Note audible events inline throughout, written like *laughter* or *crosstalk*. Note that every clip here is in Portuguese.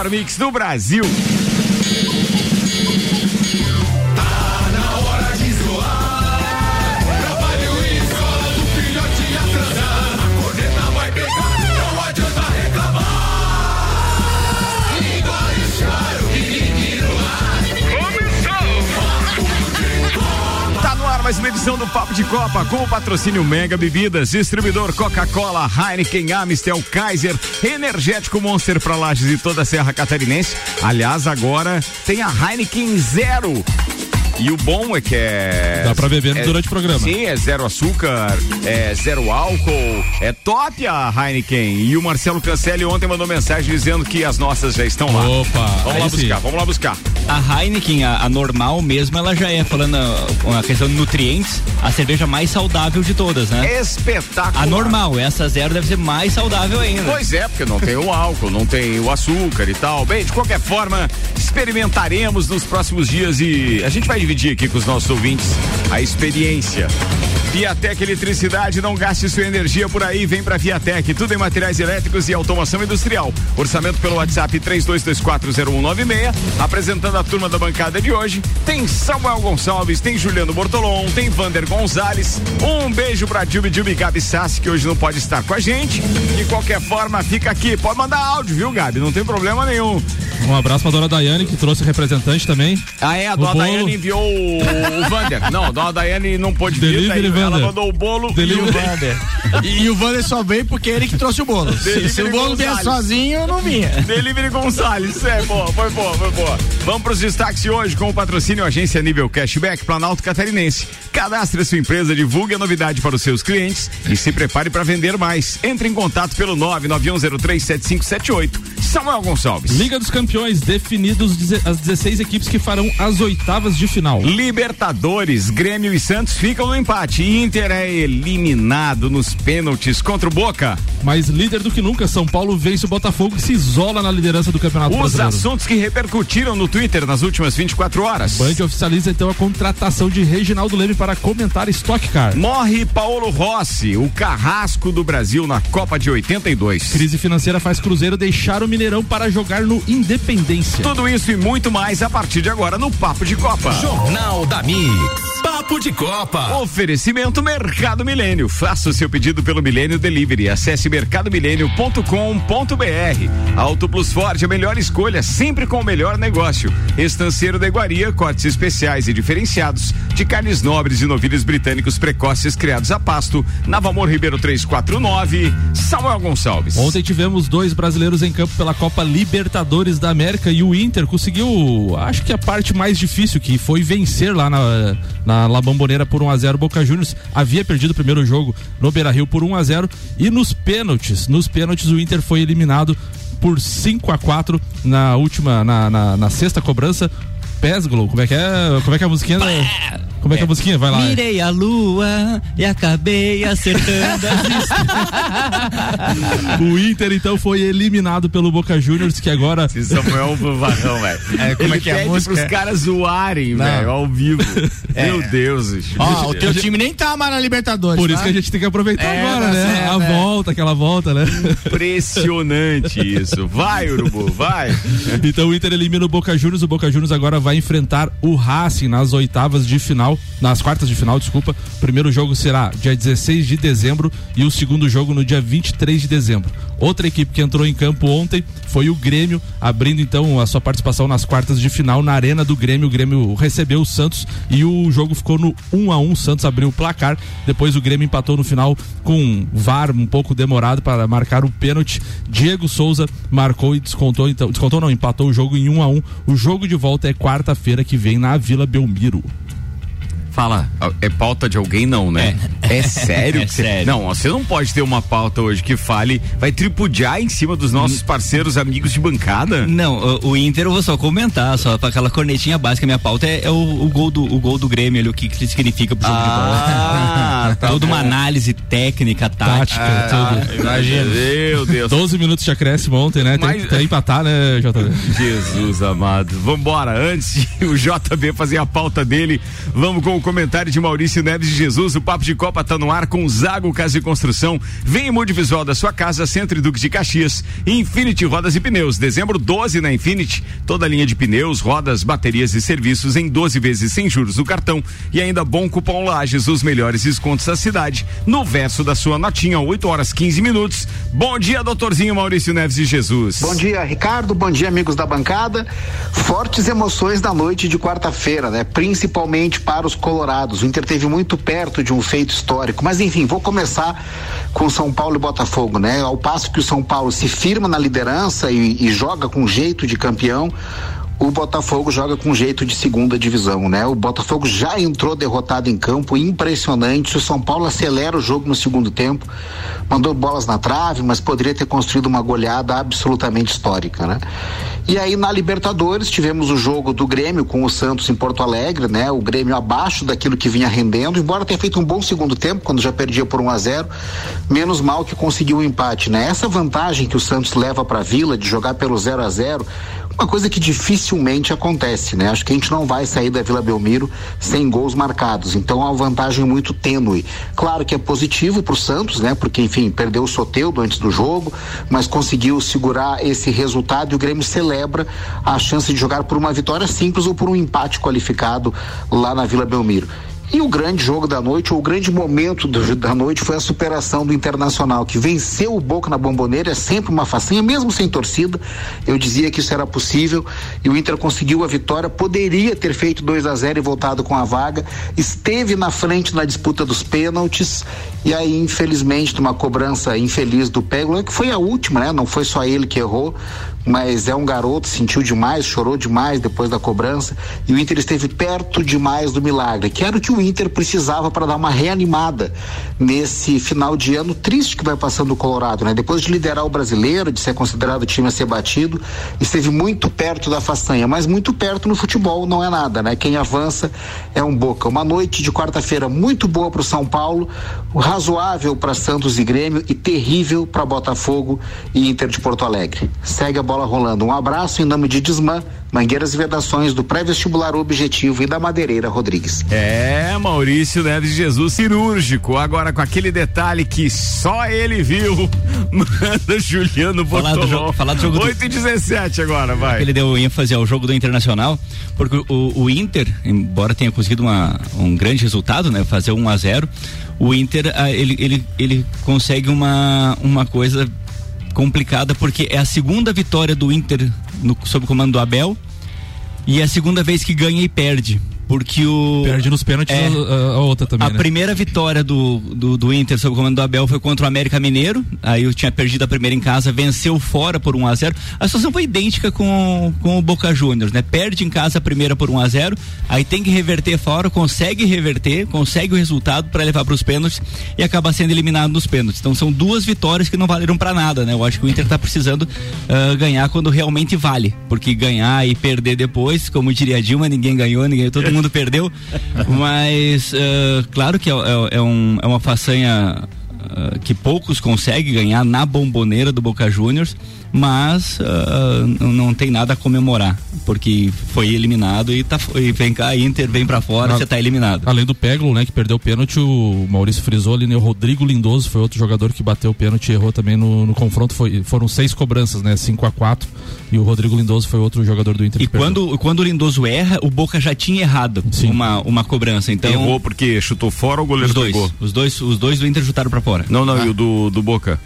melhor mix do Brasil. Mais uma edição do Papo de Copa com o patrocínio Mega Bebidas, distribuidor Coca-Cola, Heineken, Amistel, Kaiser, Energético Monster para Lages e toda a Serra Catarinense. Aliás, agora tem a Heineken Zero e o bom é que é. Dá pra beber é, durante o programa. Sim, é zero açúcar, é zero álcool. É top a Heineken. E o Marcelo Cancelli ontem mandou mensagem dizendo que as nossas já estão lá. Opa! Vamos lá sim. buscar, vamos lá buscar. A Heineken, a, a, normal mesmo, ela já é, falando a, a, questão de nutrientes, a cerveja mais saudável de todas, né? Espetacular. A normal, essa zero deve ser mais saudável ainda. Pois é, porque não tem o álcool, não tem o açúcar e tal. Bem, de qualquer forma, experimentaremos nos próximos dias e a gente vai dividir aqui com os nossos ouvintes a experiência. Viatec Eletricidade, não gaste sua energia por aí, vem pra Viatec, tudo em materiais elétricos e automação industrial. Orçamento pelo WhatsApp 32240196, apresentando a turma da bancada de hoje. Tem Samuel Gonçalves, tem Juliano Bortolom, tem Vander Gonzalez. Um beijo pra Jubi Jubi Gabi Sassi, que hoje não pode estar com a gente. De qualquer forma, fica aqui. Pode mandar áudio, viu, Gabi? Não tem problema nenhum. Um abraço pra dona Daiane, que trouxe representante também. Ah, é? A dona Daiane enviou o, Vander. Não, a dona Daiane não pôde vir, daí ela mandou o bolo Delivery. e o Vander. *laughs* e, o Vander só veio porque é ele que trouxe o bolo. Se, se o bolo vier sozinho, eu não vinha. Delivery Gonçalves, é boa, foi boa, foi boa. Vamos pros destaques de hoje com o patrocínio Agência Nível Cashback Planalto Catarinense. Cadastre sua empresa, divulgue a novidade para os seus clientes e se prepare para vender mais. Entre em contato pelo 991037578. Samuel Gonçalves. Liga dos Campeões, definidos as 16 equipes que farão as oitavas de final. Libertadores, Grêmio e Santos ficam no empate. Inter é eliminado nos pênaltis contra o Boca. Mas líder do que nunca, São Paulo vence o Botafogo e se isola na liderança do Campeonato Os Brasileiro. Os assuntos que repercutiram no Twitter nas últimas 24 horas. Band oficializa então a contratação de Reginaldo Leme para comentar Stock Car. Morre Paulo Rossi, o carrasco do Brasil na Copa de 82. Crise financeira faz Cruzeiro deixar o Mineirão para jogar no Independência. Tudo isso e muito mais a partir de agora no Papo de Copa. Jornal da Mix. Papo de Copa. Oferecimento Mercado Milênio. Faça o seu pedido pelo Milênio Delivery. Acesse mercadomilênio.com.br. Auto Plus Ford, a melhor escolha, sempre com o melhor negócio. Estanceiro da Iguaria, cortes especiais e diferenciados de carnes nobres e novilhos britânicos precoces criados a pasto. Navamor Ribeiro 349, Samuel Gonçalves. Ontem tivemos dois brasileiros em campo pela Copa Libertadores da América e o Inter conseguiu, acho que a parte mais difícil, que foi vencer lá na, na La Bombonera por 1 a 0 Boca Juniors. Havia perdido o primeiro jogo no Beira Rio por 1 a 0 e nos pênaltis, nos pênaltis o Inter foi eliminado por 5 a 4 na última, na, na, na sexta cobrança. Pesglow, como é que é? Como é que é a musiquinha? Como é que é a musiquinha? Vai lá. Mirei a lua e acabei acertando *laughs* O Inter, então, foi eliminado pelo Boca Juniors, que agora. Se Samuel Varrão, velho. É, como Ele é que é a música? pros caras zoarem, velho, ao vivo. *laughs* É. Meu Deus. Ó, o teu time nem tá mais na Libertadores. Por tá? isso que a gente tem que aproveitar é, agora, tá né? a é. volta, aquela volta, né? Impressionante *laughs* isso. Vai, Urubu, vai. Então o Inter elimina o Boca Juniors. O Boca Juniors agora vai enfrentar o Racing nas oitavas de final final, nas quartas de final, desculpa. O primeiro jogo será dia 16 de dezembro e o segundo jogo no dia 23 de dezembro. Outra equipe que entrou em campo ontem foi o Grêmio, abrindo então a sua participação nas quartas de final na Arena do Grêmio. O Grêmio recebeu o Santos e o jogo ficou no 1 a 1 Santos abriu o placar. Depois o Grêmio empatou no final com um VAR um pouco demorado para marcar o pênalti. Diego Souza marcou e descontou, então, descontou não, empatou o jogo em 1 a 1 O jogo de volta é quarta-feira que vem na Vila Belmiro. Fala, é pauta de alguém não, né? É, é sério? *laughs* é você... sério. Não, você não pode ter uma pauta hoje que fale, vai tripudiar em cima dos nossos parceiros, amigos de bancada? Não, o, o Inter eu vou só comentar, só para aquela cornetinha básica, minha pauta é, é o, o, gol do, o gol do Grêmio ali, o que, que significa pro jogo ah, de bola. *laughs* Tá Toda bom. uma análise técnica, tática, ah, tudo. Imagina. Meu Deus. 12 minutos de acréscimo ontem, né? Mas... Tem, que empatar, né, JB? *laughs* Jesus amado. Vambora, antes de o JB fazer a pauta dele, vamos com o comentário de Maurício Neves de Jesus. O Papo de Copa Copa tá no ar com Zago Casa e Construção. Vem em mude visual da sua casa, Centro e Duque de Caxias. Infinity Rodas e Pneus. Dezembro 12 na Infinity. Toda a linha de pneus, rodas, baterias e serviços em 12 vezes sem juros no cartão. E ainda bom cupom Lages, os melhores descontos da cidade. No verso da sua notinha, 8 horas 15 minutos. Bom dia, doutorzinho Maurício Neves de Jesus. Bom dia, Ricardo. Bom dia, amigos da bancada. Fortes emoções da noite de quarta-feira, né? Principalmente para os colorados. O Inter teve muito perto de um feito histórico. Mas enfim, vou começar com São Paulo e Botafogo, né? Ao passo que o São Paulo se firma na liderança e, e joga com jeito de campeão, o Botafogo joga com jeito de segunda divisão, né? O Botafogo já entrou derrotado em campo, impressionante. O São Paulo acelera o jogo no segundo tempo, mandou bolas na trave, mas poderia ter construído uma goleada absolutamente histórica, né? E aí na Libertadores tivemos o jogo do Grêmio com o Santos em Porto Alegre, né? O Grêmio abaixo daquilo que vinha rendendo, embora tenha feito um bom segundo tempo, quando já perdia por 1 um a 0 menos mal que conseguiu o um empate, né? Essa vantagem que o Santos leva para a Vila de jogar pelo 0 a 0 uma coisa que dificilmente acontece, né? Acho que a gente não vai sair da Vila Belmiro sem gols marcados. Então é uma vantagem muito tênue. Claro que é positivo para o Santos, né? Porque, enfim, perdeu o Soteudo antes do jogo, mas conseguiu segurar esse resultado e o Grêmio celebra a chance de jogar por uma vitória simples ou por um empate qualificado lá na Vila Belmiro. E o grande jogo da noite, ou o grande momento do, da noite, foi a superação do Internacional, que venceu o Boca na Bomboneira, é sempre uma façanha, mesmo sem torcida. Eu dizia que isso era possível e o Inter conseguiu a vitória. Poderia ter feito 2 a 0 e voltado com a vaga. Esteve na frente na disputa dos pênaltis e aí, infelizmente, numa cobrança infeliz do Pégula, que foi a última, né? Não foi só ele que errou mas é um garoto, sentiu demais, chorou demais depois da cobrança e o Inter esteve perto demais do milagre, que era o que o Inter precisava para dar uma reanimada nesse final de ano triste que vai passando o Colorado, né? Depois de liderar o brasileiro, de ser considerado time a ser batido, esteve muito perto da façanha, mas muito perto no futebol não é nada, né? Quem avança é um Boca. Uma noite de quarta-feira muito boa para o São Paulo, razoável para Santos e Grêmio e terrível para Botafogo e Inter de Porto Alegre. Segue a bola rolando. Um abraço em nome de Desmã, Mangueiras e Vedações do Pré-Vestibular Objetivo e da Madeireira Rodrigues. É, Maurício Neves Jesus cirúrgico, agora com aquele detalhe que só ele viu. *laughs* Manda Juliano falar do jogo, falar do jogo 8 do... e 17 agora, vai. Ele deu ênfase ao jogo do Internacional, porque o, o Inter, embora tenha conseguido uma, um grande resultado, né, fazer 1 a 0 o Inter ah, ele, ele, ele consegue uma, uma coisa complicada porque é a segunda vitória do Inter no, sob o comando do Abel e é a segunda vez que ganha e perde porque o. Perde nos pênaltis é, a, a, outra também. A né? primeira vitória do, do, do, Inter sob o comando do Abel foi contra o América Mineiro. Aí eu tinha perdido a primeira em casa, venceu fora por 1 a 0 A situação foi idêntica com, com o Boca Juniors, né? Perde em casa a primeira por 1 a 0 aí tem que reverter fora, consegue reverter, consegue o resultado para levar para os pênaltis e acaba sendo eliminado nos pênaltis. Então são duas vitórias que não valeram para nada, né? Eu acho que o Inter tá precisando uh, ganhar quando realmente vale, porque ganhar e perder depois, como diria Dilma, ninguém ganhou, ninguém todo mundo *laughs* mundo perdeu. Mas, uh, claro que é, é, é, um, é uma façanha uh, que poucos conseguem ganhar na bomboneira do Boca Juniors mas uh, não tem nada a comemorar, porque foi eliminado e, tá, e vem cá, Inter vem para fora, você tá eliminado. Além do Peglo, né, que perdeu o pênalti, o Maurício frisou ali, né, o Rodrigo Lindoso foi outro jogador que bateu o pênalti e errou também no, no confronto, foi, foram seis cobranças, né, 5 a 4 e o Rodrigo Lindoso foi outro jogador do Inter. E quando, quando o Lindoso erra, o Boca já tinha errado uma, uma cobrança, então... Errou porque chutou fora ou o goleiro os dois, pegou? Os dois, os dois do Inter chutaram para fora. Não, não, ah. e o do, do Boca?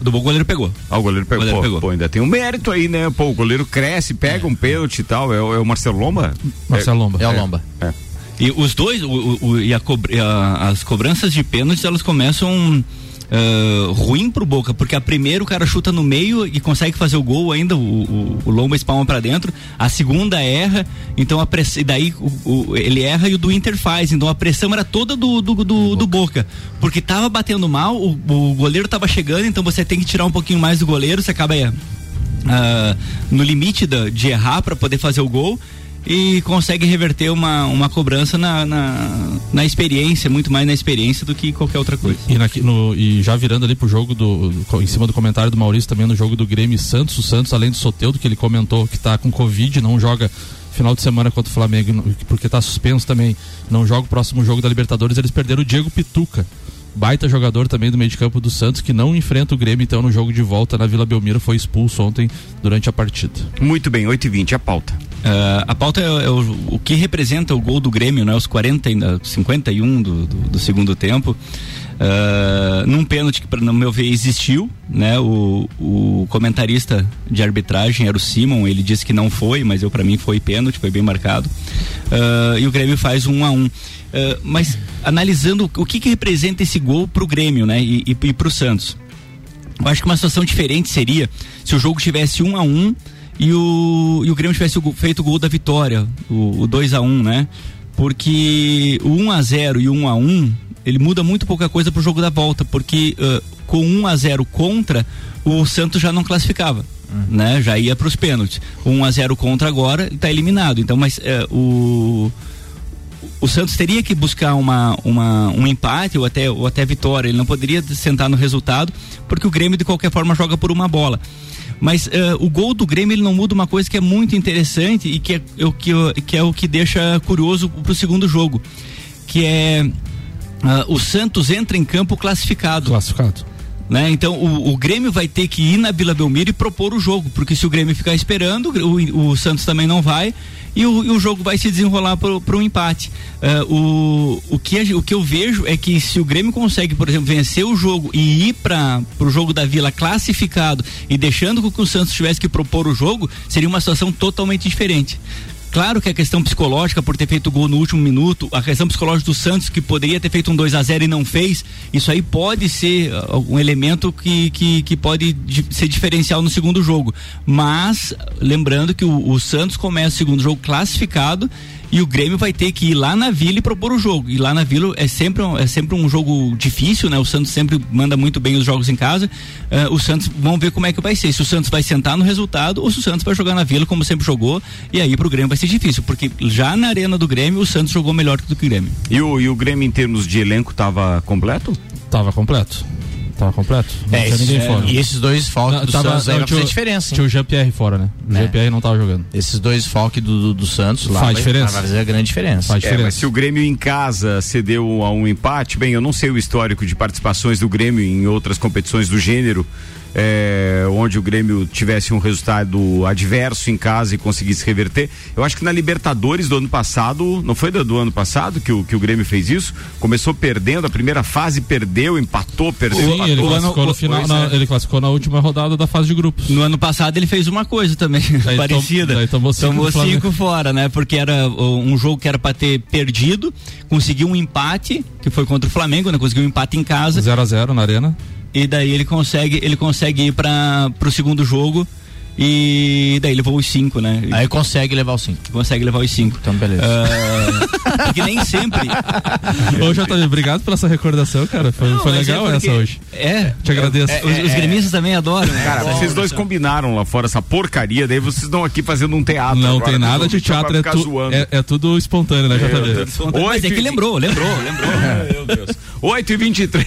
Do bom goleiro pegou. Ah, o goleiro pegou. O goleiro pô, pegou. Pô, ainda tem um mérito aí, né? Pô, o goleiro cresce, pega é. um pênalti e tal. É, é, o Marcelo Lomba? Marcelo Lomba. É, é o Lomba. É. E os dois, o, o, e a, a, as cobranças de pênaltis, elas começam uh, ruim pro Boca, porque a primeira o cara chuta no meio e consegue fazer o gol ainda, o, o, o Lomba espalma para dentro, a segunda erra, então a press... e daí o, o, ele erra e o do Inter faz, então a pressão era toda do, do, do, do, do Boca, porque tava batendo mal, o, o goleiro tava chegando, então você tem que tirar um pouquinho mais do goleiro, você acaba uh, no limite da, de errar para poder fazer o gol e consegue reverter uma, uma cobrança na, na, na, experiência, muito mais na experiência do que qualquer outra coisa. E, na, no, e já virando ali pro jogo do, em cima do comentário do Maurício também no jogo do Grêmio Santos, o Santos, além do Soteudo, que ele comentou que tá com Covid, não joga final de semana contra o Flamengo, porque está suspenso também, não joga o próximo jogo da Libertadores, eles perderam o Diego Pituca. Baita jogador também do meio de campo do Santos, que não enfrenta o Grêmio, então, no jogo de volta na Vila Belmiro, foi expulso ontem durante a partida. Muito bem, 8 e 20 a pauta. Uh, a pauta é, é o, o, que representa o gol do Grêmio, né? Os 40, 51 do, do, do segundo tempo. Uh, num pênalti que, no meu ver, existiu, né? O, o comentarista de arbitragem era o Simon, ele disse que não foi, mas eu para mim foi pênalti, foi bem marcado. Uh, e o Grêmio faz um a um. Uh, mas analisando o que, que representa esse gol pro Grêmio, né? E, e, e pro Santos. Eu acho que uma situação diferente seria se o jogo tivesse um a um e o, e o Grêmio tivesse feito o gol da vitória, o, o 2 a 1 né? Porque o 1 a 0 e o 1 a 1 ele muda muito pouca coisa pro jogo da volta, porque uh, com 1 a 0 contra, o Santos já não classificava. Uhum. Né? Já ia para os pênaltis. 1 a 0 contra agora está eliminado. Então, mas uh, o o Santos teria que buscar uma, uma, um empate ou até, ou até vitória. Ele não poderia sentar no resultado, porque o Grêmio, de qualquer forma, joga por uma bola. Mas uh, o gol do Grêmio ele não muda uma coisa que é muito interessante e que é, que, que é o que deixa curioso para o segundo jogo. Que é uh, o Santos entra em campo classificado. Classificado. Né? Então o, o, Grêmio vai ter que ir na Vila Belmiro e propor o jogo, porque se o Grêmio ficar esperando, o, o Santos também não vai e o, e o jogo vai se desenrolar para um empate. Uh, o, o, que, o que eu vejo é que se o Grêmio consegue, por exemplo, vencer o jogo e ir para o jogo da Vila classificado e deixando que o Santos tivesse que propor o jogo, seria uma situação totalmente diferente. Claro que a questão psicológica por ter feito gol no último minuto, a questão psicológica do Santos que poderia ter feito um 2 a 0 e não fez, isso aí pode ser uh, um elemento que, que, que pode ser diferencial no segundo jogo. Mas lembrando que o, o Santos começa o segundo jogo classificado e o Grêmio vai ter que ir lá na Vila e propor o jogo. E lá na Vila é sempre, um, é sempre um jogo difícil, né? O Santos sempre manda muito bem os jogos em casa. Uh, o Santos, vamos ver como é que vai ser. Se o Santos vai sentar no resultado ou se o Santos vai jogar na Vila como sempre jogou. E aí pro Grêmio vai ser difícil, porque já na arena do Grêmio o Santos jogou melhor do que o Grêmio. E o, e o Grêmio em termos de elenco tava completo? Tava completo. Tava completo? Não é, tinha ninguém é, fora. E esses dois desfalques do tava, Santos aí vai fazer diferença. Tinha o Jean-Pierre fora, né? O né? Jean-Pierre não tava jogando. Esses dois desfalques do, do, do, Santos lá faz vai, diferença. vai fazer a grande diferença. Faz diferença. É, mas se o Grêmio em casa cedeu a um empate, bem, eu não sei o histórico de participações do Grêmio em outras competições do gênero, é, onde o Grêmio tivesse um resultado adverso em casa e conseguisse reverter. Eu acho que na Libertadores do ano passado, não foi do, do ano passado que o, que o Grêmio fez isso? Começou perdendo, a primeira fase perdeu, empatou, perdeu. Sim, empatou. ele classificou, no final, na, ele classificou na última rodada da fase de grupos. No ano passado ele fez uma coisa também daí *laughs* parecida. Tom, tomou cinco, tomou cinco fora, né? Porque era um jogo que era para ter perdido, conseguiu um empate, que foi contra o Flamengo, né? Conseguiu um empate em casa. 0 a 0 na arena e daí ele consegue ele consegue ir para o segundo jogo e daí levou os cinco, né? Aí consegue levar os cinco. Consegue levar os cinco. Então, beleza. Uh, porque nem sempre. *laughs* Ô, JB, obrigado pela essa recordação, cara. Foi, Não, foi é legal é essa hoje. É. Te agradeço. É, os, os é. gremistas também adoram. Né? Cara, vocês dois combinaram lá fora essa porcaria, daí vocês estão aqui fazendo um teatro. Não agora, tem nada de teatro, é, tu, é, é, tudo espontâneo, né, JB? Mas é que lembrou, lembrou, *laughs* lembrou. Meu Deus. 8 e 23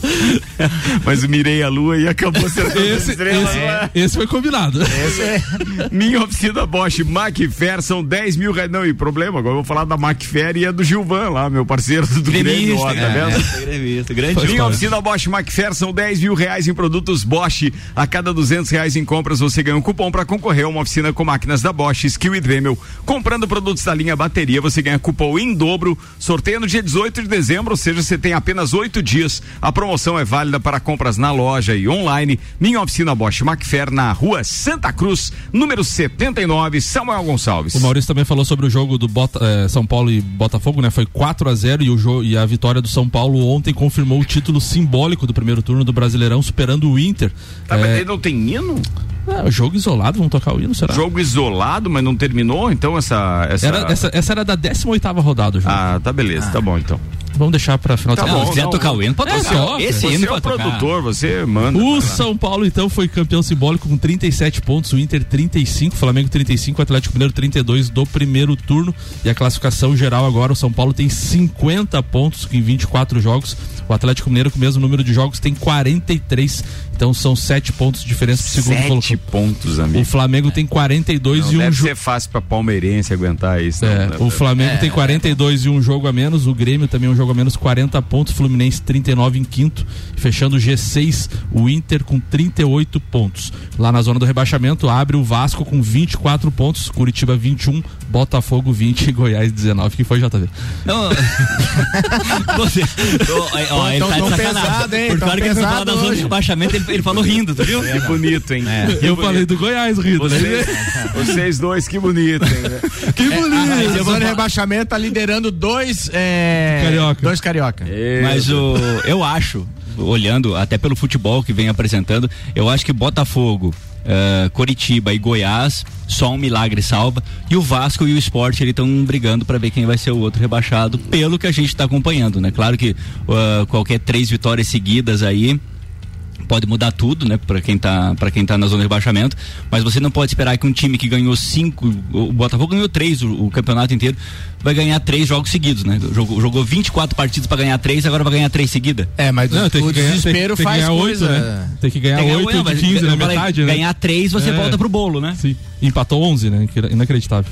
*laughs* *laughs* Mas mirei a lua e acabou sendo esse, esse, é. esse, foi combinado. Esse é. Minha oficina Bosch Macfair são 10 mil reais. Não, e problema, agora eu vou falar da Macfair e é do Gilvan lá, meu parceiro do Grêmio, tá vendo? grande Minha oficina Bosch Macfair são 10 mil reais em produtos Bosch. A cada 200 reais em compras você ganha um cupom para concorrer a uma oficina com máquinas da Bosch, Skill e Dremel. Comprando produtos da linha bateria, você ganha cupom em dobro. Sorteio no dia 18 de dezembro, ou seja, você tem apenas oito dias. A promoção é válida para compras na loja e online. Minha oficina Bosch Macfer na rua Santa Cruz, número 79, Samuel Gonçalves. O Maurício também falou sobre o jogo do Bota, eh, São Paulo e Botafogo, né? Foi 4 a 0 e, o e a vitória do São Paulo ontem confirmou o título simbólico do primeiro turno do Brasileirão, superando o Inter. Tá, é... mas ele não tem hino? É, jogo isolado, vamos tocar o hino, será? Jogo isolado, mas não terminou, então essa. Essa, era, essa, essa era da 18 rodada, jogo. Ah, tá beleza, ah. tá bom então. Vamos deixar para final tá de semana. Se quiser tocar o hino, pode é, tocar. Esse você hino é o produtor, você manda. O São Paulo, então, foi campeão simbólico com 37 pontos, o Inter 35, Flamengo 35, o Atlético Mineiro 32 do primeiro turno. E a classificação geral agora, o São Paulo tem 50 pontos em 24 jogos. O Atlético Mineiro, com o mesmo número de jogos, tem 43. Então são sete pontos de diferença pro segundo colocado. pontos, amigo. O Flamengo tem 42 Não e um deve jogo. ser fácil pra palmeirense aguentar isso. É, não, o Flamengo tem 42 e um jogo a menos, o Grêmio também um jogo a menos, 40 pontos, Fluminense 39 em quinto, fechando o G6, o Inter com 38 pontos. Lá na zona do rebaixamento, abre o Vasco com 24 pontos, Curitiba 21, Botafogo 20 e Goiás 19. que foi, JV? Não. *laughs* Você. Ó, ó, ele tá tão pesado, hein? Porque Tão a hora que ele da zona de rebaixamento, ele, ele falou rindo, tu viu? É bonito, hein? Eu falei do Goiás, Rido, né? Vocês, vocês dois, que bonito, hein? né? Que A bonito! zona de rebaixamento tá liderando dois. É, Carioca. Dois carioca. Mas o, eu acho, olhando até pelo futebol que vem apresentando, eu acho que Botafogo, eh, Coritiba e Goiás, só um milagre salva. E o Vasco e o Sport ele estão brigando para ver quem vai ser o outro rebaixado, pelo que a gente está acompanhando, né? Claro que ah, qualquer três vitórias seguidas aí pode mudar tudo, né, para quem tá para quem tá na zona de rebaixamento, mas você não pode esperar que um time que ganhou cinco, o Botafogo ganhou três o, o campeonato inteiro, vai ganhar três jogos seguidos, né? Jogou, jogou 24 partidas para ganhar três, agora vai ganhar três seguida. É, mas Não, tem o que ganhar, tem, desespero tem que faz ganhar 8, coisa. né? Tem que ganhar Tem que 8 ganhar, de mas 15 na falei, metade, né? Ganhar três, você É. volta pro bolo, né? Sim. Empatou 11, né? Inacreditável.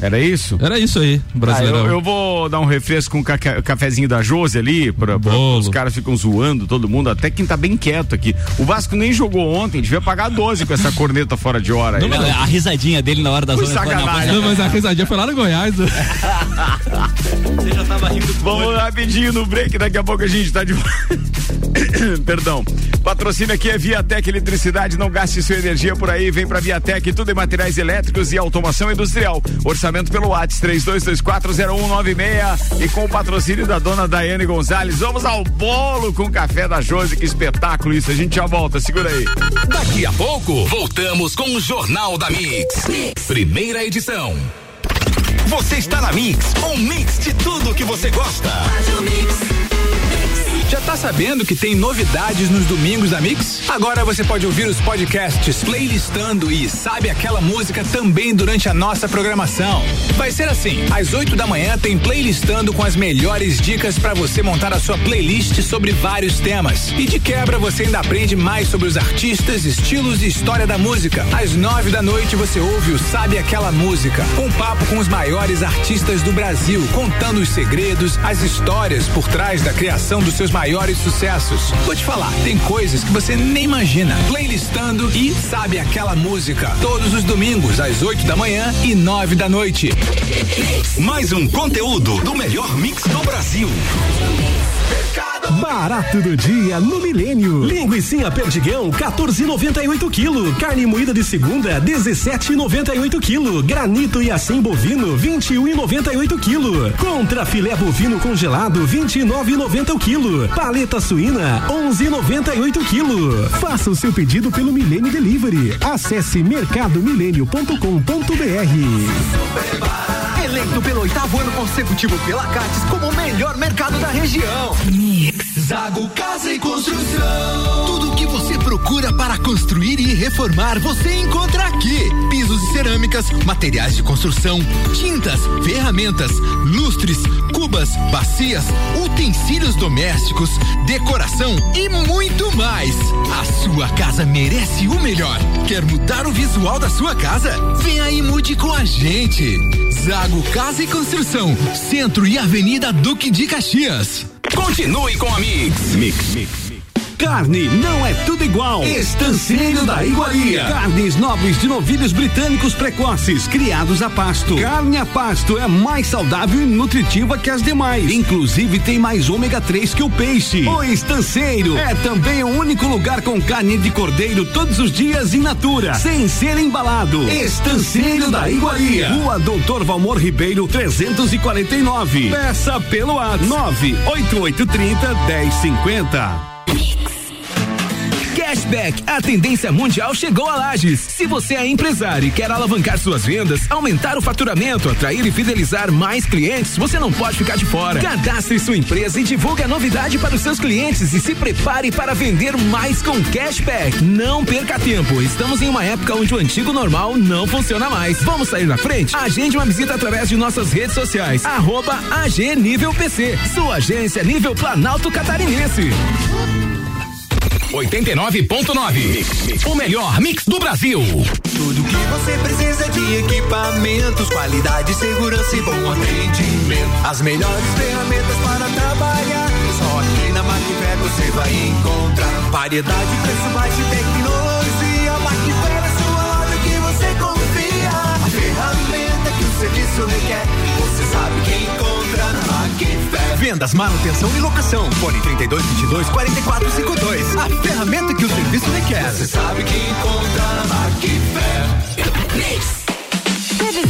Era isso? Era isso aí, Ah, Brasileirão. eu, eu vou dar um refresco com o ca- cafezinho da Josi ali, pra, pra- os caras ficam zoando todo mundo, até quem tá bem quieto aqui. O Vasco nem jogou ontem, devia pagar 12 com essa corneta fora de hora aí. A risadinha dele na hora da Foi zona sacanagem. Não, mas a risadinha foi lá no Goiás. *laughs* Você já tava rindo do Vamos rapidinho no break, daqui a pouco a gente tá de *coughs* Perdão. Patrocínio aqui é Viatec Eletricidade, não gaste sua energia por aí, vem pra Viatec, tudo em materiais elétricos e automação industrial. Orçamento pelo WhatsApp 32240196 e com o patrocínio da dona Daiane Gonzalez. Vamos ao bolo com o café da Josi, que espetáculo isso. A gente já volta, segura aí. Daqui a pouco, voltamos com o Jornal da Mix. Primeira edição. Você está na Mix, um mix de tudo que você gosta. Já tá sabendo que tem novidades nos domingos da Mix? Agora você pode ouvir os podcasts playlistando e sabe aquela música também durante a nossa programação. Vai ser assim: às 8 da manhã tem playlistando com as melhores dicas para você montar a sua playlist sobre vários temas. E de quebra você ainda aprende mais sobre os artistas, estilos e história da música. Às 9 da noite você ouve o Sabe Aquela Música, um papo com os maiores artistas do Brasil, contando os segredos, as histórias por trás da criação dos seus maiores sucessos. Vou te falar, tem coisas que você nem imagina. Playlistando e Sabe Aquela Música, todos os domingos às 8 da manhã e 9 da noite. Mais um conteúdo do melhor mix do Brasil. Barato do dia no Milênio. Linguiça perdigão 14,98 kg. Carne moída de segunda 17,98 kg. Granito e assim bovino 21,98 kg. Contra filé bovino congelado 29,90 kg. Paleta suína 11,98 kg. Faça o seu pedido pelo Milênio Delivery. Acesse mercadomilênio.com.br. Eleito pelo oitavo ano consecutivo pela Cates como o melhor mercado da região. Zago Casa e Construção. Tudo o que você procura para construir e reformar, você encontra aqui. Pisos e cerâmicas, materiais de construção, tintas, ferramentas, lustres, cubas, bacias, utensílios domésticos, decoração e muito mais. A sua casa merece o melhor. Quer mudar o visual da sua casa? Vem aí e mude com a gente. Zago Casa e Construção, Centro e Avenida Duque de Caxias. Continue com a Mix. Mix, mix. Carne não é tudo igual. Estanceiro da Iguaria. Carnes nobres de novilhos britânicos precoces, criados a pasto. Carne a pasto é mais saudável e nutritiva que as demais. Inclusive tem mais ômega 3 que o peixe. O Estanceiro é também o único lugar com carne de cordeiro todos os dias in natura, sem ser embalado. Estanceiro da Iguaria. Rua Doutor Valmor Ribeiro 349. Peça pelo WhatsApp 98830 1050. Cashback, a tendência mundial chegou a Lages. Se você é empresário e quer alavancar suas vendas, aumentar o faturamento, atrair e fidelizar mais clientes, você não pode ficar de fora. Cadastre sua empresa e divulgue a novidade para os seus clientes e se prepare para vender mais com Cashback. Não perca tempo, estamos em uma época onde o antigo normal não funciona mais. Vamos sair na frente? Agende uma visita através de nossas redes sociais. Arroba AG Nível PC, sua agência nível Planalto Catarinense. 89.9. O melhor mix do Brasil. Tudo que você precisa de equipamentos, qualidade, segurança e bom atendimento. As melhores ferramentas para trabalhar. Só aqui na Macfer você vai encontrar variedade, preço baixo e tecnologia. Macfer é sua loja que você confia. A ferramenta que o serviço requer, você sabe que encontra. Vendas, manutenção e locação. Fone 32 22 44 52. A ferramenta que o serviço requer. Você sabe que encontra na Macfer.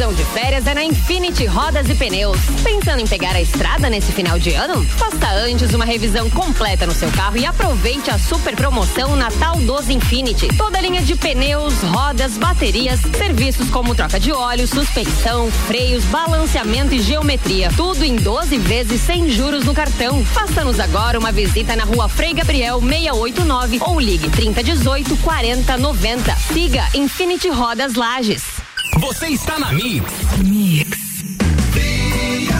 Previsão de férias é na Infinity Rodas e Pneus. Pensando em pegar a estrada nesse final de ano? Faça antes uma revisão completa no seu carro e aproveite a super promoção Natal dos Infinity. Toda linha de pneus, rodas, baterias, serviços como troca de óleo, suspensão, freios, balanceamento e geometria. Tudo em 12 vezes sem juros no cartão. Faça-nos agora uma visita na rua Frei Gabriel 689 ou ligue 3018 4090. Siga Infinity Rodas Lages. Você está na Mix. Mix. Viatec,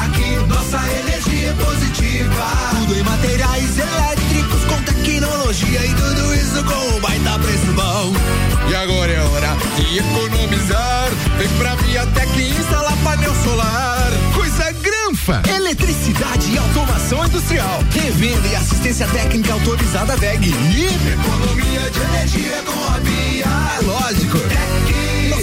aqui nossa energia é positiva. Tudo em materiais elétricos com tecnologia e tudo isso com um baita preço bom. E agora é hora de economizar. Vem pra Viatec e instalar painel solar. Eletricidade e automação industrial. Revenda e assistência técnica autorizada VEG. E Economia de energia com a Via. é lógico.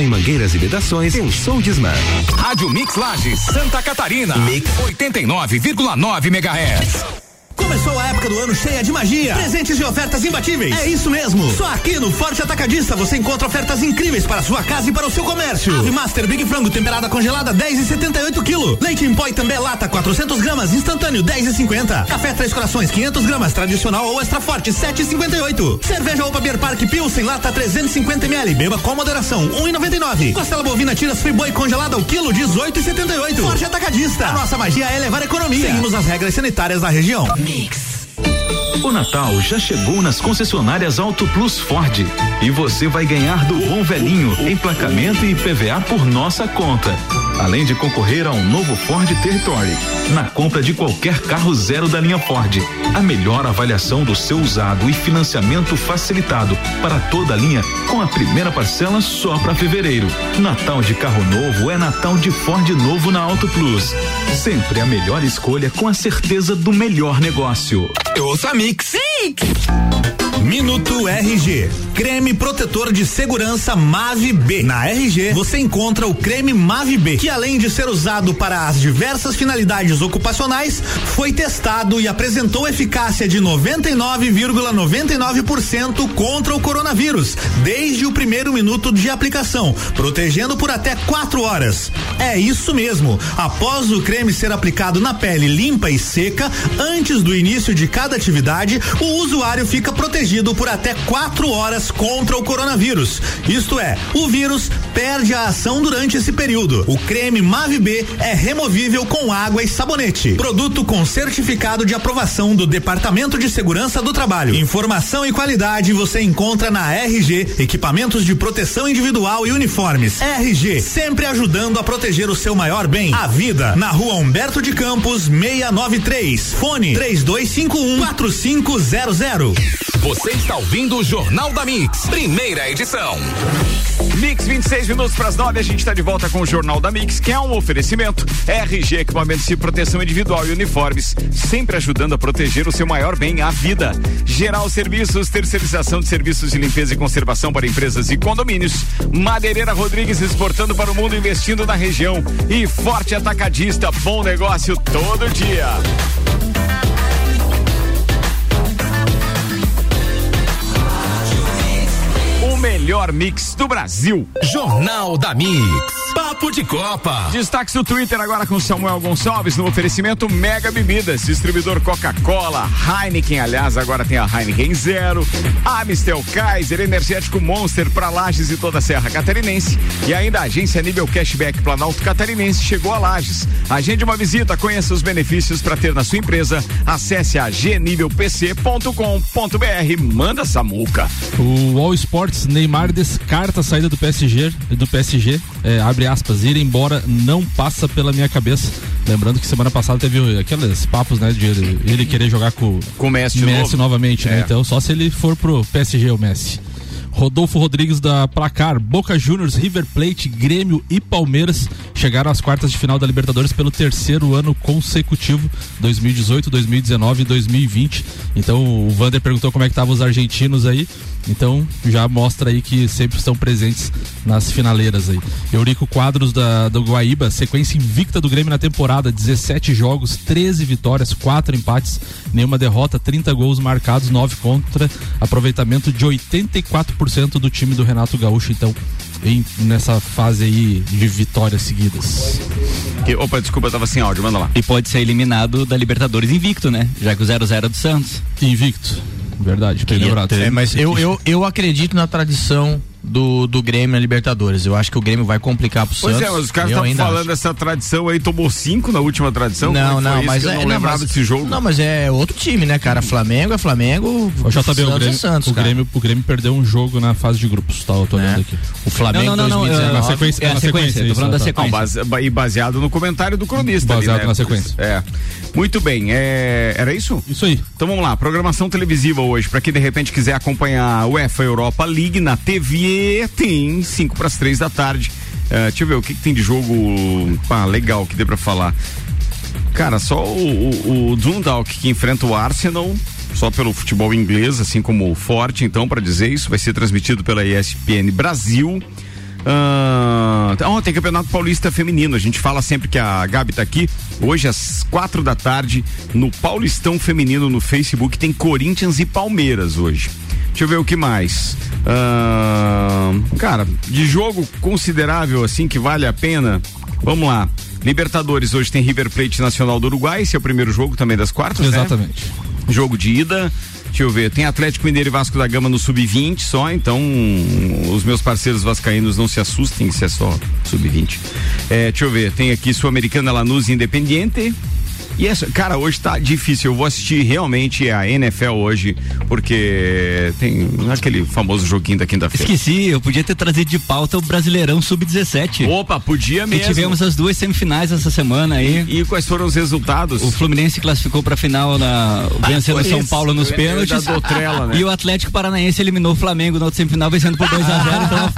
Em mangueiras e vedações? Pensou Disman. Rádio Mix Lages, Santa Catarina. Mix 89,9 MHz. Começou a época do ano cheia de magia, presentes e ofertas imbatíveis. É isso mesmo. Só aqui no Forte Atacadista você encontra ofertas incríveis para sua casa e para o seu comércio. Ave Master Big Frango temperada congelada 10 e 78 kg. Leite em pó e também lata 400 gramas instantâneo 10 e 50. Café Três Corações 500 gramas tradicional ou extra forte 7 e 58. Cerveja Opa Beer Park Pilsen lata 350 ml. Beba com moderação 1 e 99. Costela bovina tiras friboi congelada ao quilo 18 e 78. Forte Atacadista. A nossa magia é elevar a economia. Seguimos as regras sanitárias da região. Mix. O Natal já chegou nas concessionárias Auto Plus Ford e você vai ganhar do bom velhinho emplacamento e PVA por nossa conta. Além de concorrer a um novo Ford Territory na compra de qualquer carro zero da linha Ford. A melhor avaliação do seu usado e financiamento facilitado para toda a linha com a primeira parcela só para fevereiro. Natal de carro novo é Natal de Ford novo na Auto Plus. Sempre a melhor escolha com a certeza do melhor negócio. Eu ouço a Mix. Minuto RG. Creme protetor de segurança Mave B. Na RG, você encontra o creme Mave B, que além de ser usado para as diversas finalidades ocupacionais, foi testado e apresentou eficácia de 99,99% contra o coronavírus, desde o primeiro minuto de aplicação, protegendo por até quatro horas. É isso mesmo. Após o creme ser aplicado na pele limpa e seca, antes do início de cada atividade, o usuário fica protegido por até quatro horas contra o coronavírus. Isto é, o vírus perde a ação durante esse período. O creme Mave B é removível com água e sabonete. Produto com certificado de aprovação do Departamento de Segurança do Trabalho. Informação e qualidade você encontra na RG, equipamentos de proteção individual e uniformes. RG, sempre ajudando a proteger o seu maior bem, a vida. Na rua Humberto de Campos, 693. Fone 3251 4500. Você está ouvindo o Jornal da Mix, primeira edição. Mix 26 minutos para as 9, a gente está de volta com o Jornal da Mix, que é um oferecimento RG Equipamentos de Proteção Individual e Uniformes, sempre ajudando a proteger o seu maior bem, a vida. Geral Serviços, terceirização de serviços de limpeza e conservação para empresas e condomínios. Madeireira Rodrigues exportando para o mundo, investindo na região. E Forte Atacadista, bom negócio todo dia. Melhor mix do Brasil. Jornal da Mix. Papo de Copa. Destaques do Twitter agora com Samuel Gonçalves no oferecimento Mega Bebidas, distribuidor Coca-Cola, Heineken, aliás, agora tem a Heineken Zero, Amistel Kaiser, Energético Monster para Lages e toda a Serra Catarinense e ainda a agência Nível Cashback Planalto Catarinense chegou a Lages. Agende uma visita, conheça os benefícios para ter na sua empresa. Acesse a gnivelpc.com.br. Manda essa muca. O All Sports Neymar descarta a saída do PSG, do PSG, é, abre aspas, ir embora não passa pela minha cabeça. Lembrando que semana passada teve aqueles papos, né, de ele, ele querer jogar com, com o Messi, Messi novo. novamente, né? É. Então só se ele for pro PSG o Messi. Rodolfo Rodrigues da Placar, Boca Juniors, River Plate, Grêmio e Palmeiras chegaram às quartas de final da Libertadores pelo terceiro ano consecutivo, 2018, 2019 e 2020. Então o Vander perguntou como é que estavam os argentinos aí. Então já mostra aí que sempre estão presentes nas finaleiras aí. Eurico Quadros da, do Guaíba, sequência invicta do Grêmio na temporada, 17 jogos, 13 vitórias, 4 empates, nenhuma derrota, 30 gols marcados, 9 contra, aproveitamento de 84% do time do Renato Gaúcho, então em, nessa fase aí de vitórias seguidas. Que, opa, desculpa, eu tava sem áudio, manda lá. E pode ser eliminado da Libertadores invicto, né? Já que o 0-0 é do Santos. Invicto. Verdade, bem lembrado. É, mas eu, eu, eu acredito na tradição do, do Grêmio na Libertadores. Eu acho que o Grêmio vai complicar pro Pois Santos. é, mas os caras estavam ainda falando acho. dessa tradição aí, tomou cinco na última tradição. Não, é não, foi mas é, eu não, não, lembrava mas- desse jogo. Não, mas é outro time, né, cara? Flamengo é Flamengo. O JB, o Santos Grêmio, é Santos, o, cara. Grêmio, o Grêmio perdeu um jogo na fase de grupos, tá? Eu tô olhando aqui. O Flamengo Não, não, não, não, 2019. na sequência, é na sequência, sequência, isso, falando da tá. sequência. Não, base- ba- e baseado no comentário do cronista. ali, Baseado né? na sequência. É. Muito bem, é... era isso? Isso aí. Então vamos lá, programação televisiva hoje, pra quem de repente quiser acompanhar a UEFA Europa League na TV, tem 5 para as 3 da tarde. É, deixa eu ver o que, que tem de jogo ah, legal que dê pra falar. Cara, só o, o, o Dundalk que enfrenta o Arsenal, só pelo futebol inglês, assim como o Forte, então, pra dizer isso, vai ser transmitido pela ESPN Brasil. Ah, tem Campeonato Paulista Feminino. A gente fala sempre que a Gabi tá aqui. Hoje, às quatro da tarde, no Paulistão Feminino no Facebook, tem Corinthians e Palmeiras hoje. Deixa eu ver o que mais. Ah, cara, de jogo considerável, assim, que vale a pena. Vamos lá. Libertadores hoje tem River Plate Nacional do Uruguai, esse é o primeiro jogo também das quartas, né? Exatamente. Jogo de ida. Deixa eu ver, tem Atlético Mineiro e Vasco da Gama no sub-20 só, então os meus parceiros vascaínos não se assustem se é só sub-20. É, deixa eu ver, tem aqui Sul-Americana Lanús Independiente. E essa, cara, hoje tá difícil. Eu vou assistir realmente a NFL hoje, porque tem aquele famoso joguinho da quinta-feira. Esqueci, eu podia ter trazido de pauta o Brasileirão Sub-17. Opa, podia mesmo. tivemos as duas semifinais essa semana aí. E quais foram os resultados? O Fluminense classificou pra final na vencendo foi São. Paulo nos pênaltis. né? *laughs* E o Atlético Paranaense eliminou o Flamengo na outra semifinal vencendo por 2 a 0 Então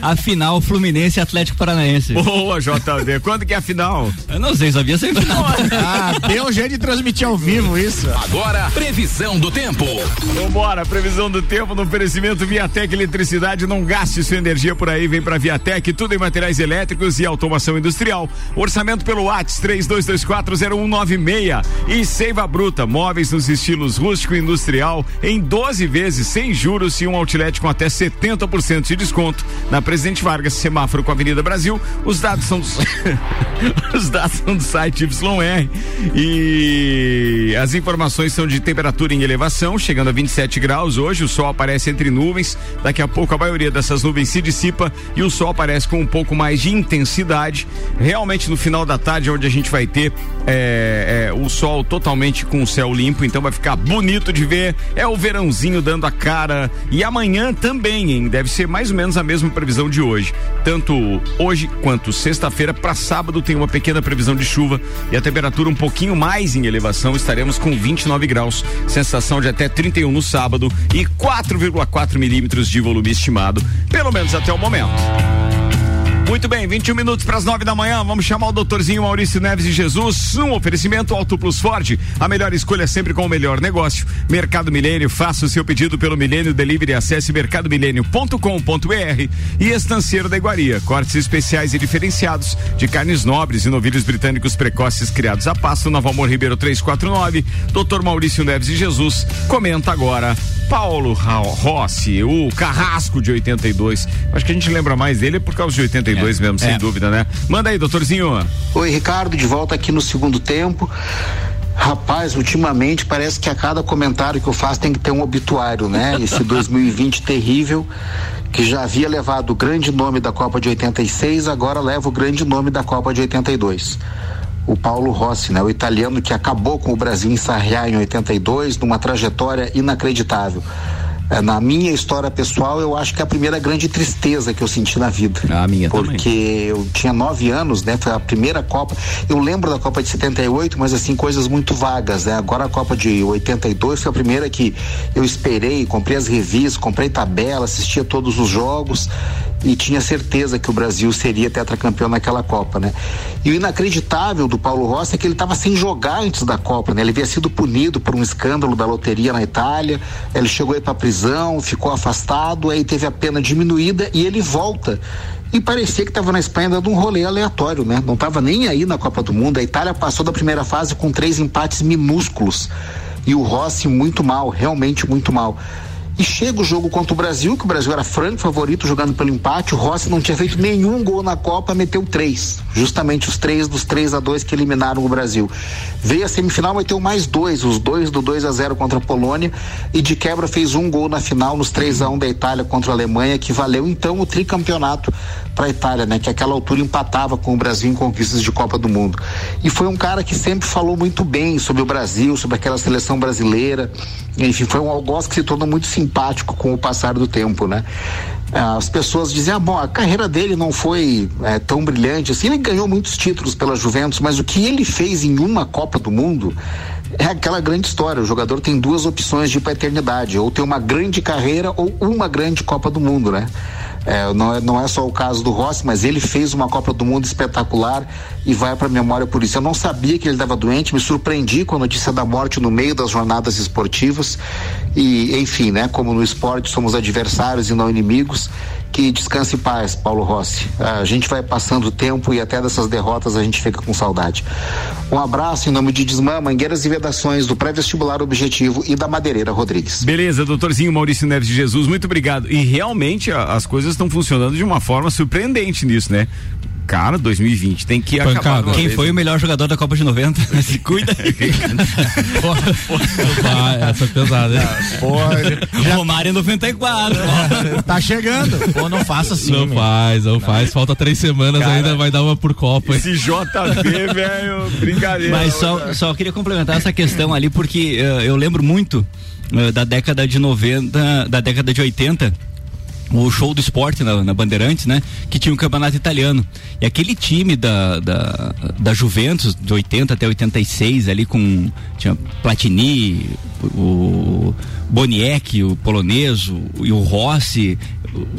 a, *laughs* a final Fluminense e Atlético Paranaense. Boa, JD. Quando que é a final? Eu não sei, só vi a semifinal. Ah, deu um jeito de transmitir ao vivo isso. Agora, previsão do tempo. Vambora, previsão do tempo no oferecimento Viatec Eletricidade. Não gaste sua energia por aí, vem pra Viatec, tudo em materiais elétricos e automação industrial. Orçamento pelo WhatsApp 32240196 e Seiva Bruta, móveis nos estilos rústico e industrial em 12 vezes sem juros e um outlet com até 70% de desconto. Na Presidente Vargas, semáforo com a Avenida Brasil. Os dados são dos *laughs* os dados são do site YR e as informações são de temperatura em elevação, chegando a 27 graus hoje. O sol aparece entre nuvens. Daqui a pouco a maioria dessas nuvens se dissipa e o sol aparece com um pouco mais de intensidade. Realmente no final da tarde, onde a gente vai ter é, é, o sol totalmente com o céu limpo, então vai ficar bonito de ver. É o verãozinho dando a cara. E amanhã também, hein? Deve ser mais ou menos a mesma previsão de hoje. Tanto hoje quanto sexta-feira para sábado tem uma pequena previsão de chuva e a temperatura um pouquinho mais em elevação. Estaremos com 29 graus, sensação de até 31 no sábado e 4,4 milímetros de volume estimado, pelo menos até o momento. Muito bem, 21 minutos para as 9 da manhã. Vamos chamar o doutorzinho Maurício Neves de Jesus. Um oferecimento Auto Plus Ford. A melhor escolha sempre com o melhor negócio. Mercado Milênio, faça o seu pedido pelo Milênio Delivery. Acesse mercadomilênio.com.br e Estanceiro da Iguaria. Cortes especiais e diferenciados de carnes nobres e novilhos britânicos precoces criados a pasto. Nova Amor Ribeiro 349. Doutor Maurício Neves de Jesus. Comenta agora Paulo Rossi, o carrasco de 82. Acho que a gente lembra mais dele por causa de 82 é, mesmo, sem é. dúvida, né? Manda aí, doutorzinho. Oi, Ricardo, de volta aqui no segundo tempo. Rapaz, ultimamente parece que a cada comentário que eu faço tem que ter um obituário, né? Esse *laughs* 2020 terrível, que já havia levado o grande nome da Copa de 86, agora leva o grande nome da Copa de 82 o Paulo Rossi, né, o italiano que acabou com o Brasil em Sarriá em 82, numa trajetória inacreditável. É, na minha história pessoal, eu acho que é a primeira grande tristeza que eu senti na vida. A minha Porque também. eu tinha nove anos, né? Foi a primeira Copa. Eu lembro da Copa de 78, mas assim, coisas muito vagas, né? Agora a Copa de 82 foi a primeira que eu esperei, comprei as revistas, comprei tabela, assistia todos os jogos e tinha certeza que o Brasil seria tetracampeão naquela Copa, né? E o inacreditável do Paulo Rossi é que ele estava sem jogar antes da Copa, né? Ele havia sido punido por um escândalo da loteria na Itália, ele chegou aí para prisão, ficou afastado, aí teve a pena diminuída e ele volta e parecia que estava na Espanha dando um rolê aleatório, né? Não estava nem aí na Copa do Mundo. A Itália passou da primeira fase com três empates minúsculos e o Rossi muito mal, realmente muito mal. E chega o jogo contra o Brasil, que o Brasil era franco favorito jogando pelo empate. O Rossi não tinha feito nenhum gol na Copa, meteu três. Justamente os três dos 3 a 2 que eliminaram o Brasil. Veio a semifinal, meteu mais dois, os dois do 2 a 0 contra a Polônia. E de quebra fez um gol na final, nos 3 a 1 da Itália contra a Alemanha, que valeu então o tricampeonato para a Itália, né? Que àquela altura empatava com o Brasil em conquistas de Copa do Mundo. E foi um cara que sempre falou muito bem sobre o Brasil, sobre aquela seleção brasileira. Enfim, foi um algoz que se tornou muito simpático com o passar do tempo, né? As pessoas diziam, ah, bom, a carreira dele não foi é, tão brilhante assim, ele ganhou muitos títulos pela Juventus, mas o que ele fez em uma Copa do Mundo é aquela grande história. O jogador tem duas opções de ir eternidade, ou ter uma grande carreira ou uma grande Copa do Mundo, né? É, não, é, não é só o caso do Rossi, mas ele fez uma Copa do Mundo espetacular e vai para a memória por isso. Eu não sabia que ele estava doente, me surpreendi com a notícia da morte no meio das jornadas esportivas. E, enfim, né? Como no esporte somos adversários e não inimigos, que descanse em paz, Paulo Rossi. A gente vai passando o tempo e até dessas derrotas a gente fica com saudade. Um abraço em nome de Desmã, Mangueiras e Vedações, do Pré-Vestibular Objetivo e da Madeireira Rodrigues. Beleza, doutorzinho Maurício Neves de Jesus, muito obrigado. E realmente a, as coisas estão funcionando de uma forma surpreendente nisso, né? Cara, 2020 tem que Pancada. acabar. Quem vez, foi né? o melhor jogador da Copa de 90? *laughs* Se cuida. porra, porra. essa é pesada, hein? Porra. Já... Romário em 94. tá chegando. Pô, não faça assim. Não meu. faz, não, não, faz. Falta três semanas Cara, ainda, vai dar uma por Copa. Esse JV, velho, brincadeira. Mas só, só queria complementar essa questão ali, porque uh, eu lembro muito uh, da década de 90, da década de 80 o show do esporte na, na, Bandeirantes, né? Que tinha um campeonato italiano. E aquele time da, da, da Juventus, de 80 até 86, ali com. Tinha Platini, o Boniek, o polonês, o, e o Rossi.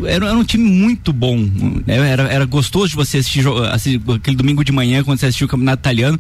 Era, era, um time muito bom. Era, era gostoso de você assistir, assistir aquele domingo de manhã, quando você assistiu o campeonato italiano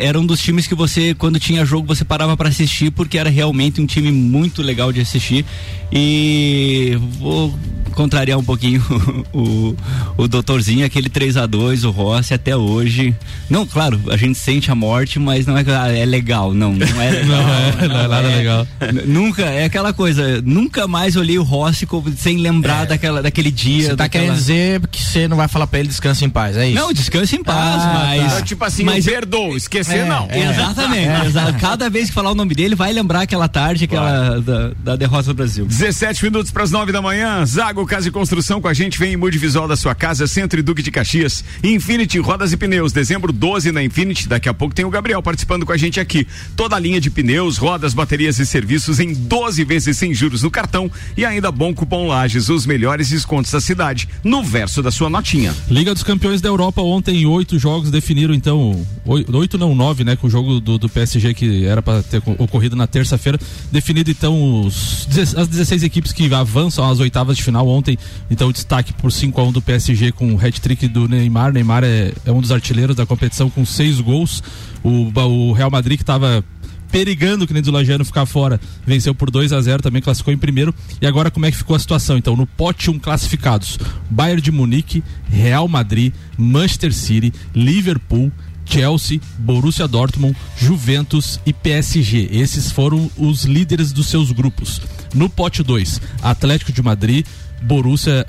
era um dos times que você, quando tinha jogo, você parava para assistir, porque era realmente um time muito legal de assistir. E vou contrariar um pouquinho *laughs* o, o doutorzinho, aquele 3 a 2 o Rossi até hoje. Não, claro, a gente sente a morte, mas não é ah, é legal, não, não é *laughs* legal. não, é, não é nada é, legal. Nunca, é aquela coisa, nunca mais olhei o Rossi sem lembrar é. daquela, daquele dia. Você tá daquela... querendo dizer que você não vai falar pra ele descanse em paz, é isso? Não, descanse em paz, ah, mas. Tá. Tipo assim, mas perdoa, esquecer é, não. É, exatamente, é. Cada vez que falar o nome dele, vai lembrar aquela tarde, aquela da, da derrota do Brasil. 17 minutos para as 9 da manhã, Zago Casa e Construção com a gente, vem em mude visual da sua casa, Centro e Duque de Caxias, Infinity Rodas e Pneus, dezembro 12 na Infinity, daqui a pouco tem o Gabriel participando com a gente aqui. Toda a linha de pneus, rodas, baterias e serviços em 12 vezes sem juros no cartão e ainda bom cupom Lages, os melhores descontos da cidade, no verso da sua notinha. Liga dos Campeões da Europa ontem, oito jogos definiram então, oito oito não nove, né? Com o jogo do, do PSG que era para ter ocorrido na terça-feira, definido então os, as 16 equipes que avançam às oitavas de final ontem. Então o destaque por 5 a 1 do PSG com o hat-trick do Neymar. Neymar é, é, um dos artilheiros da competição com seis gols. O, o Real Madrid que estava perigando que nem do Lajano ficar fora. Venceu por 2 a 0 também classificou em primeiro. E agora como é que ficou a situação? Então, no pote 1 um, classificados: Bayern de Munique, Real Madrid, Manchester City, Liverpool, Chelsea, Borussia Dortmund, Juventus e PSG. Esses foram os líderes dos seus grupos. No pote 2, Atlético de Madrid, Borussia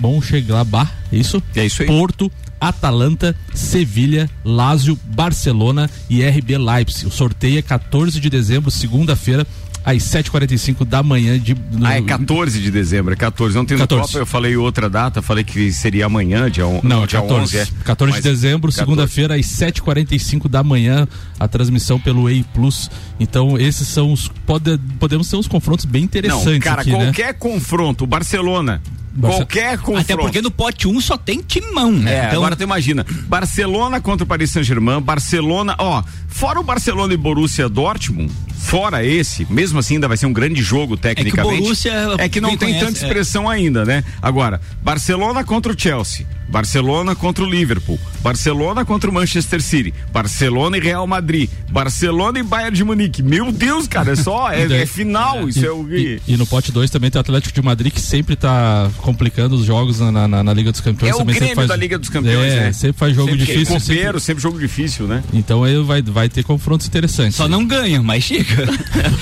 Mönchengladbach, é isso? É isso aí. Porto, Atalanta, Sevilha, Lazio, Barcelona e RB Leipzig. O sorteio é 14 de dezembro, segunda-feira, às 7h45 da manhã de. No... Ah, é 14 de dezembro, é 14. Ontem 14. no Copa eu falei outra data, falei que seria amanhã, dia, on... Não, dia 14. 11. É. 14 de dezembro, segunda-feira, às 7h45 da manhã, a transmissão pelo EI Plus. Então, esses são os. Pode, podemos ter uns confrontos bem interessantes. Não, cara, aqui, né? qualquer né? confronto, Barcelona, Qualquer confronto. Até porque no pote 1 um só tem timão, né? É, então... agora tu imagina, Barcelona contra o Paris Saint-Germain, Barcelona, ó, fora o Barcelona e Borussia Dortmund, fora esse, mesmo assim ainda vai ser um grande jogo tecnicamente. É que, Borussia é que não tem conhece, tanta é. expressão é. ainda, né? Agora, Barcelona contra o Chelsea, Barcelona contra o Liverpool, Barcelona contra o Manchester City, Barcelona e Real Madrid, Barcelona e Bayern de Munique. Meu Deus, cara, é só, é, *laughs* é final, isso e, é o... E, e, no pote 2 também tem o Atlético de Madrid que sempre tá complicando os jogos na, na, na Liga dos Campeões. É também o Grêmio faz, da Liga dos Campeões, é, né? sempre faz jogo sempre difícil. Copeiro, sempre... sempre jogo difícil, né? Então aí vai, vai ter confrontos interessantes. Só não ganha, mas chega.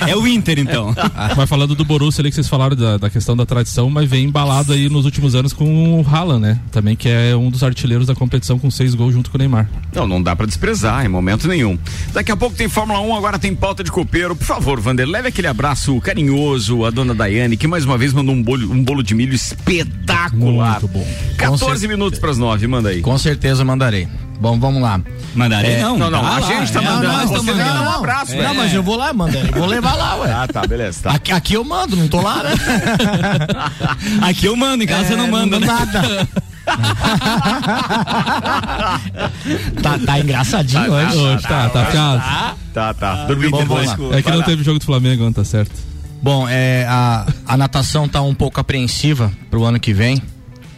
é o Inter, então. *laughs* mas falando do Borussia ali que vocês falaram da, da questão da tradição, mas vem embalado aí nos últimos anos com o Haaland, né? Também que é um dos artilheiros da competição com seis gols junto com o Neymar. Não, não dá para desprezar em momento nenhum. Daqui a pouco tem Fórmula 1, agora tem pauta de copeiro. Por favor, Vander, leve aquele abraço carinhoso à dona Daiane, que mais uma vez mandou um bolo, um bolo de milho espetacular. Muito bom. 14 minutos para as 9, manda aí. Com certeza mandarei. Bom, vamos lá. Mandarei é, não. Não, não, a gente tá é, mandando. Nós você mandando. um abraço, é. Não, mas eu vou lá, mandarei. Vou levar lá, ué. Ah, tá, beleza. Tá. Aqui, aqui eu mando, não tô lá, né? *laughs* aqui eu mando, em casa é, você não manda, não né? Nada. *laughs* *laughs* tá, tá engraçadinho tá, hoje. Hoje tá, tá fiado. Tá, tá. tá. Dormindo É que não teve jogo do Flamengo, não tá certo. Bom, é, a, a natação tá um pouco apreensiva pro ano que vem.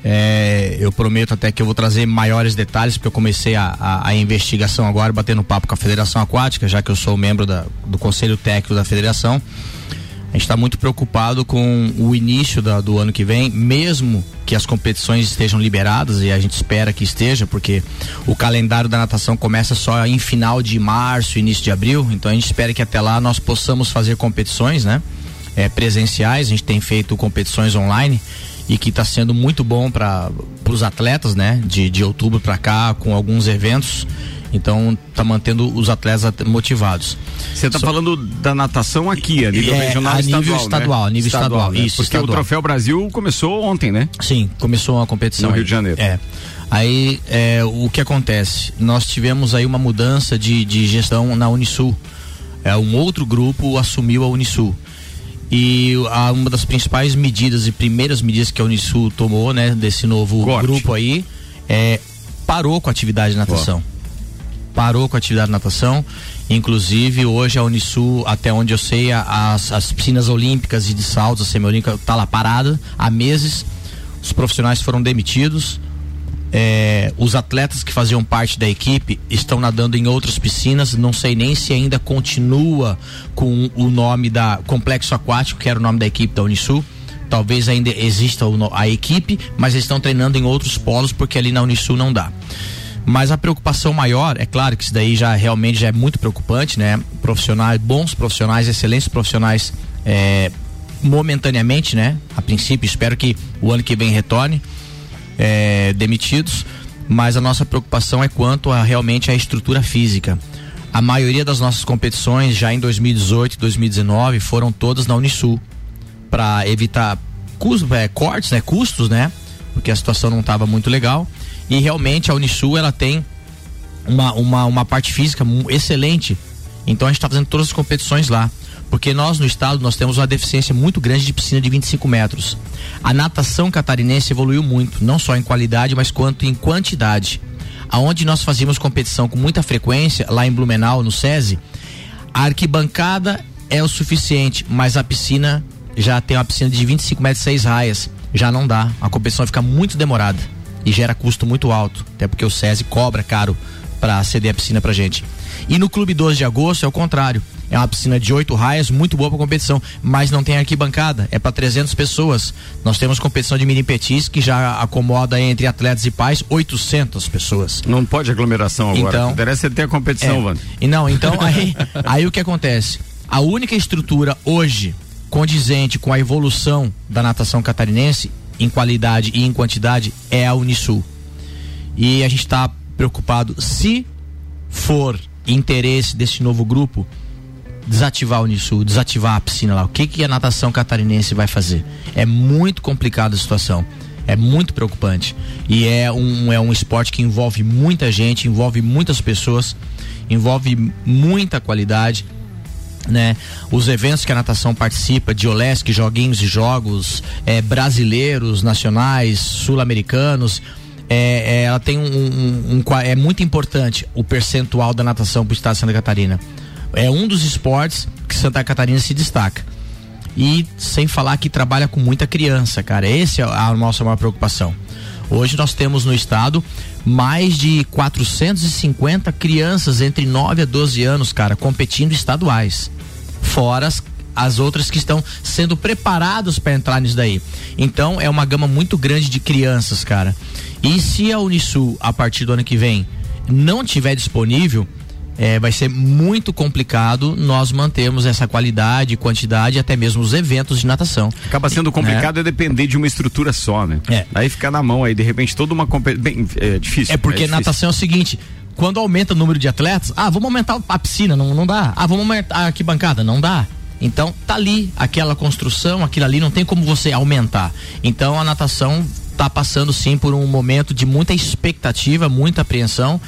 É, eu prometo até que eu vou trazer maiores detalhes, porque eu comecei a, a, a, investigação agora, batendo papo com a Federação Aquática, já que eu sou membro da, do Conselho Técnico da Federação. A gente está muito preocupado com o início da, do ano que vem, mesmo que as competições estejam liberadas e a gente espera que esteja, porque o calendário da natação começa só em final de março, início de abril. Então a gente espera que até lá nós possamos fazer competições, né? É, presenciais. A gente tem feito competições online e que está sendo muito bom para os atletas, né? De, de outubro para cá, com alguns eventos. Então tá mantendo os atletas motivados. Você está falando da natação aqui, a nível é, regional a estadual, nível estadual, né? nível estadual, estadual né? isso. Porque estadual. o Troféu Brasil começou ontem, né? Sim, começou uma competição no aí. Rio de Janeiro. É. Aí é, o que acontece? Nós tivemos aí uma mudança de, de gestão na Unisul. É, um outro grupo assumiu a Unisul. E a, uma das principais medidas e primeiras medidas que a Unisul tomou, né, desse novo Corte. grupo aí, é parou com a atividade de natação parou com a atividade de natação. Inclusive, hoje a Unisul, até onde eu sei, as, as piscinas olímpicas e de saltos, a semiolímpica, está lá parada há meses. Os profissionais foram demitidos. É, os atletas que faziam parte da equipe estão nadando em outras piscinas. Não sei nem se ainda continua com o nome da Complexo Aquático, que era o nome da equipe da Unisul talvez ainda exista a equipe, mas eles estão treinando em outros polos porque ali na Unisul não dá. Mas a preocupação maior, é claro que isso daí já realmente já é muito preocupante, né? Profissionais, bons profissionais, excelentes profissionais, é, momentaneamente, né? A princípio, espero que o ano que vem retorne, é, demitidos. Mas a nossa preocupação é quanto a realmente a estrutura física. A maioria das nossas competições, já em 2018 e 2019, foram todas na Unisul, para evitar custos, é, cortes, né? Custos, né? Porque a situação não estava muito legal. E realmente a Unisul ela tem uma, uma, uma parte física excelente. Então a gente está fazendo todas as competições lá. Porque nós no estado nós temos uma deficiência muito grande de piscina de 25 metros. A natação catarinense evoluiu muito, não só em qualidade, mas quanto em quantidade. aonde nós fazíamos competição com muita frequência, lá em Blumenau, no SESI, a arquibancada é o suficiente, mas a piscina já tem uma piscina de 25 metros e 6 raias. Já não dá. A competição fica muito demorada e gera custo muito alto, até porque o SESI cobra caro para ceder a piscina pra gente. E no Clube 12 de Agosto é o contrário. É uma piscina de oito raias, muito boa para competição, mas não tem arquibancada, é para 300 pessoas. Nós temos competição de mini petis que já acomoda entre atletas e pais 800 pessoas. Não pode aglomeração agora. Então, Interessa é ter a competição, é. E não, então *laughs* aí, aí o que acontece? A única estrutura hoje condizente com a evolução da natação catarinense em qualidade e em quantidade é a Unisul. E a gente está preocupado se for interesse desse novo grupo desativar o Unisul, desativar a piscina lá. O que que a natação catarinense vai fazer? É muito complicada a situação. É muito preocupante. E é um, é um esporte que envolve muita gente, envolve muitas pessoas, envolve muita qualidade. Né? Os eventos que a natação participa, de Olesc, joguinhos e jogos, é, brasileiros, nacionais, sul-americanos, é, é, ela tem um, um, um, é muito importante o percentual da natação para o estado de Santa Catarina. É um dos esportes que Santa Catarina se destaca. E sem falar que trabalha com muita criança, cara. Essa é a nossa maior preocupação. Hoje nós temos no estado mais de 450 crianças entre 9 a 12 anos, cara, competindo estaduais. Fora as, as outras que estão sendo preparadas para entrar nisso daí. Então é uma gama muito grande de crianças, cara. E se a Unisul, a partir do ano que vem, não tiver disponível, é, vai ser muito complicado nós mantermos essa qualidade, quantidade, até mesmo os eventos de natação. Acaba sendo complicado é, depender de uma estrutura só, né? É. Aí fica na mão, aí de repente toda uma competição. É difícil. É porque é difícil. natação é o seguinte. Quando aumenta o número de atletas, ah, vamos aumentar a piscina, não, não dá. Ah, vamos aumentar a arquibancada, não dá. Então, tá ali aquela construção, aquilo ali, não tem como você aumentar. Então, a natação tá passando sim por um momento de muita expectativa, muita apreensão.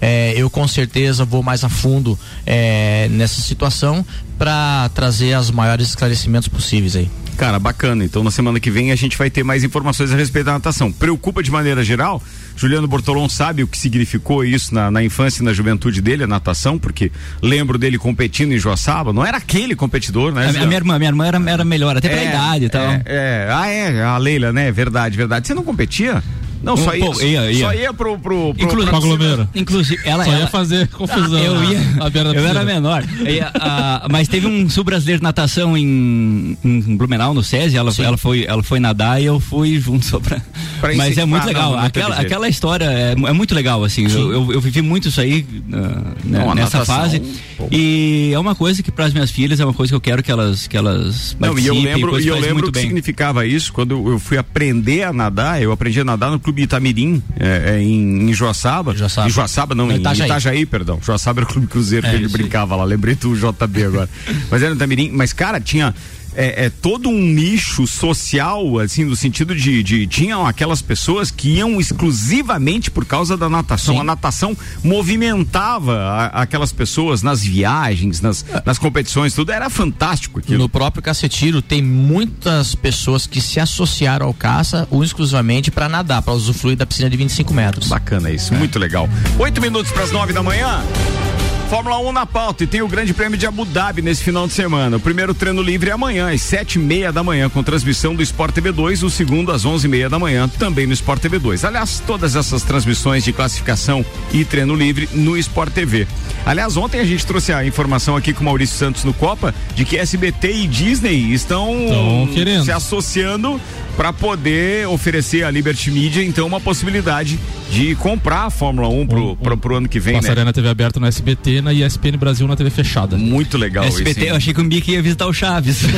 É, eu com certeza vou mais a fundo é, nessa situação para trazer os maiores esclarecimentos possíveis aí. Cara, bacana. Então na semana que vem a gente vai ter mais informações a respeito da natação. Preocupa de maneira geral? Juliano Bortolom sabe o que significou isso na, na infância e na juventude dele, a natação, porque lembro dele competindo em Joaçaba. Não era aquele competidor, né? A, a minha irmã, minha irmã era, era melhor, até pela É, idade e tal. É, é. Ah, é, a Leila, né? Verdade, verdade. Você não competia? Não, só ia, pouco, ia, ia. Só ia pro. pro, pro Inclusive, pra aglomera. Inclusive, ela, Só ia ela- fazer confusão. Ah, eu ia. à beira da eu era menor. Eu ia, ah, mas teve um sul brasileiro de natação em, em Blumenau, no SESI. Ela, ela, foi, ela foi nadar e eu fui junto só pra. Pra mas é muito não, legal. não teve aquela, aquela história é, é muito legal, assim. Eu, eu, eu vivi muito isso aí ah, né, Não, a nessa natação, fase. pô. E é uma coisa que para as minhas filhas é uma coisa que eu quero que elas, que elas Não, e eu lembro, e eu lembro muito o que bem. significava isso quando eu eu fui aprender a nadar. Eu aprendi a nadar no Clube Itamirim, é, é, em, em Joaçaba. Joaçaba. Em Joaçaba, não, em Itajaí. Itajaí. perdão. Joaçaba era o Clube Cruzeiro É, que ele aí. brincava lá. Lembrei do JB agora. Mas era no Itamirim. Mas, cara, tinha. É, é todo um nicho social, assim, no sentido de, de. Tinham aquelas pessoas que iam exclusivamente por causa da natação. Sim. A natação movimentava a- aquelas pessoas nas viagens, nas, nas competições, tudo. Era fantástico aquilo. No próprio Cacetiro tem muitas pessoas que se associaram ao caça e exclusivamente para nadar, para usufruir da piscina de 25 metros. Bacana isso, muito legal. Oito minutos para as nove da manhã. Fórmula 1 na pauta e tem o Grande Prêmio de Abu Dhabi nesse final de semana. O primeiro treino livre é amanhã, às sete e meia da manhã, com transmissão do Sport TV 2. O segundo, às onze e meia da manhã, também no Sport TV 2. Aliás, todas essas transmissões de classificação e treino livre no Sport TV. Aliás, ontem a gente trouxe a informação aqui com o Maurício Santos no Copa de que SBT e Disney estão Tão querendo. se associando para poder oferecer à Liberty Media, então, uma possibilidade de comprar a Fórmula 1 pro, pro, pro ano que vem, né? Passaré na TV aberta no SBT na ESPN Brasil na TV fechada. Muito legal SBT, eu achei que o Mickey ia visitar o Chaves. *laughs*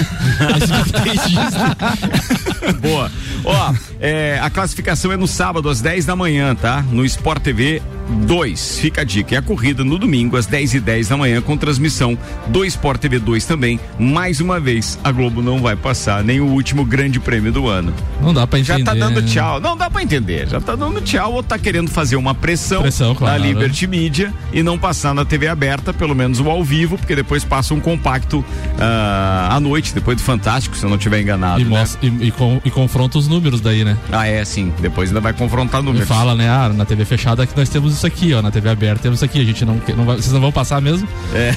*laughs* Boa. Ó, é, a classificação é no sábado, às 10 da manhã, tá? No Sport TV 2. Fica a dica. E a corrida no domingo, às 10 e 10 da manhã, com transmissão do Sport TV 2 também. Mais uma vez, a Globo não vai passar nem o último grande prêmio do ano. Não dá pra Já entender. tá dando tchau. Não dá pra entender. Já tá dando tchau ou tá querendo fazer uma pressão, Pressão, claro. na Liberty Media e não passar na TV aberta, pelo menos o ao vivo, porque depois passa um compacto ah, à noite, depois do Fantástico, se eu não estiver enganado. E, né? mostra- e- e com- e confronta os números daí, né? Ah, é, sim. Depois ainda vai confrontar E números. fala, né? Ah, na TV fechada que nós temos isso aqui, ó, na TV aberta temos isso aqui. A gente não, não vai, vocês não vão passar mesmo? É.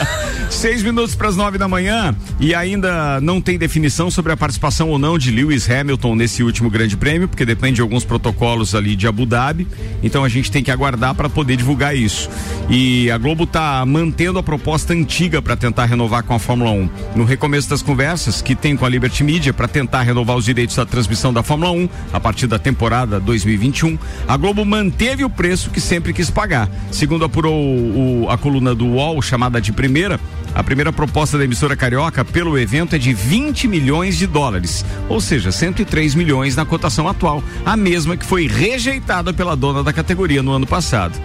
*laughs* Seis minutos para as nove da manhã e ainda não tem definição sobre a participação ou não de Lewis Hamilton nesse último Grande Prêmio, porque depende de alguns protocolos ali de Abu Dhabi. Então a gente tem que aguardar para poder divulgar isso. E a Globo está mantendo a proposta antiga para tentar renovar com a Fórmula 1. No recomeço das conversas que tem com a Liberty Media para tentar renovar os direitos da transmissão da Fórmula 1 a partir da temporada 2021, a Globo manteve o preço que sempre quis pagar. Segundo apurou o, a coluna do UOL, chamada de primeira, a primeira proposta da emissora carioca pelo evento é de 20 milhões de dólares, ou seja, 103 milhões na cotação atual, a mesma que foi rejeitada pela dona da categoria no ano passado.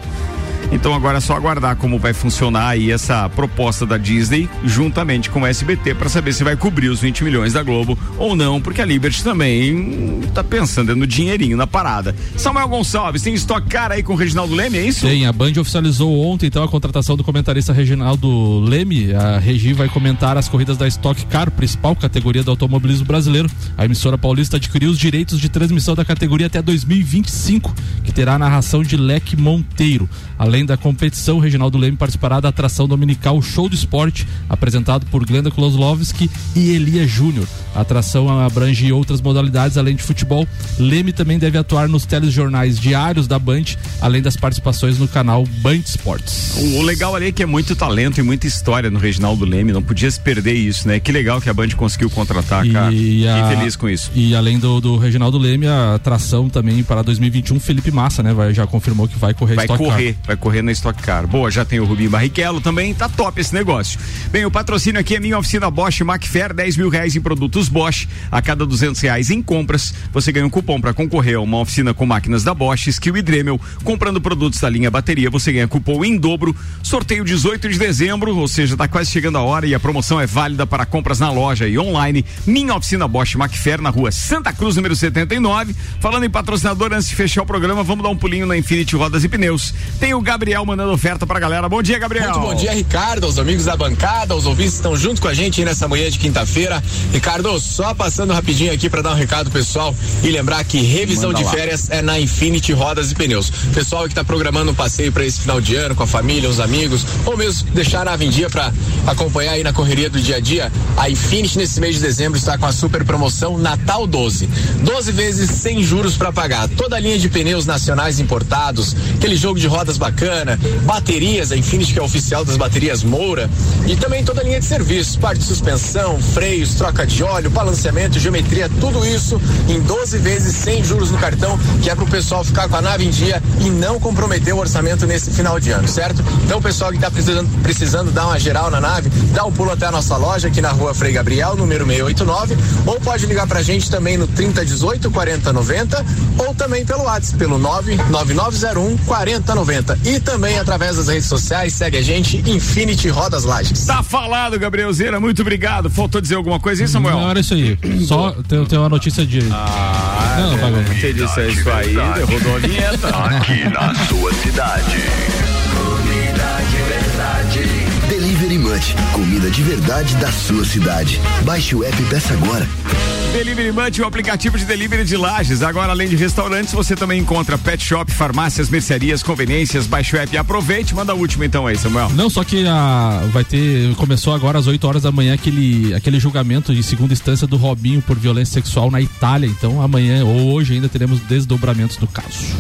Então agora é só aguardar como vai funcionar aí essa proposta da Disney juntamente com o SBT para saber se vai cobrir os 20 milhões da Globo ou não, porque a Liberty também tá pensando no dinheirinho na parada. Samuel Gonçalves, tem estoque cara aí com o Reginaldo Leme, é isso? Tem, a Band oficializou ontem então a contratação do comentarista Reginaldo Leme. A Regi vai comentar as corridas da Stock Car, principal categoria do automobilismo brasileiro. A emissora paulista adquiriu os direitos de transmissão da categoria até 2025, que terá a narração de Leque Monteiro. Além da competição, Reginaldo Leme participará da atração dominical Show do Esporte, apresentado por Glenda Kloslovski e Elia Júnior. A atração abrange outras modalidades além de futebol. Leme também deve atuar nos telejornais diários da Band, além das participações no canal Band Esportes. O, o legal ali é que é muito talento e muita história no Reginaldo Leme, não podia se perder isso, né? Que legal que a Band conseguiu contratar, cara. E a, feliz com isso. E além do, do Reginaldo Leme, a atração também para 2021, Felipe Massa, né? Vai, já confirmou que vai correr Vai correr, Car. vai correr na Stock Car. Boa, já tem o Rubinho Barrichello também, tá top esse negócio. Bem, o patrocínio aqui é minha oficina Bosch Macfair, 10 mil reais em produtos Bosch. A cada 200 reais em compras, você ganha um cupom para concorrer a uma oficina com máquinas da Bosch, Skill e Dremel. Comprando produtos da linha bateria, você ganha cupom em dobro. Sorteio 18 de dezembro, ou seja, tá quase chegando a hora e a promoção é válida para compras na loja e online. Minha oficina Bosch Macfair, na rua Santa Cruz, número 79. Falando em patrocinador, antes de fechar o programa, vamos dar um pulinho na Infinity Rodas e Pneus. Tem o Gabriel mandando oferta pra galera. Bom dia, Gabriel. Muito bom dia, Ricardo, aos amigos da bancada, os ouvintes estão junto com a gente nessa manhã de quinta-feira. Ricardo, só passando rapidinho aqui para dar um recado pessoal e lembrar que revisão Manda de lá. férias é na Infinity Rodas e Pneus. Pessoal que está programando um passeio para esse final de ano com a família, os amigos, ou mesmo deixar a dia para acompanhar aí na correria do dia a dia, a Infinity nesse mês de dezembro está com a super promoção Natal 12. 12 vezes sem juros para pagar. Toda a linha de pneus nacionais importados, aquele jogo de rodas bacana, baterias, a Infinity que é oficial das baterias Moura, e também toda a linha de serviços, parte de suspensão, freios, troca de óleo, balanceamento, geometria, tudo isso em 12 vezes sem juros no cartão, que é para o pessoal ficar com a nave em dia e não comprometer o orçamento nesse final de ano, certo? Então, o pessoal que está precisando, precisando dar uma geral na nave, dá um pulo até a nossa loja aqui na rua Frei Gabriel, número 689, ou pode ligar pra gente também no 3018 4090 ou também pelo WhatsApp, pelo 99901 4090. E também através das redes sociais, segue a gente, Infinity Rodas Lages. Tá falado, Gabrielzeira, muito obrigado. Faltou dizer alguma coisa aí, Samuel? Não, era isso aí. Só tem, tem uma notícia de. Ah, não, não, é, Você disse isso aí, derrubou a vinheta. Aqui na sua cidade. Comida de verdade. Delivery Munch, comida de verdade da sua cidade. Baixe o app e peça agora. Delivery Munch, o aplicativo de delivery de lajes. Agora, além de restaurantes, você também encontra pet shop, farmácias, mercearias, conveniências. Baixe o app aproveite. Manda a última então aí, Samuel. Não, só que a, vai ter. Começou agora às 8 horas da manhã aquele, aquele julgamento de segunda instância do Robinho por violência sexual na Itália. Então, amanhã ou hoje ainda teremos desdobramentos do caso.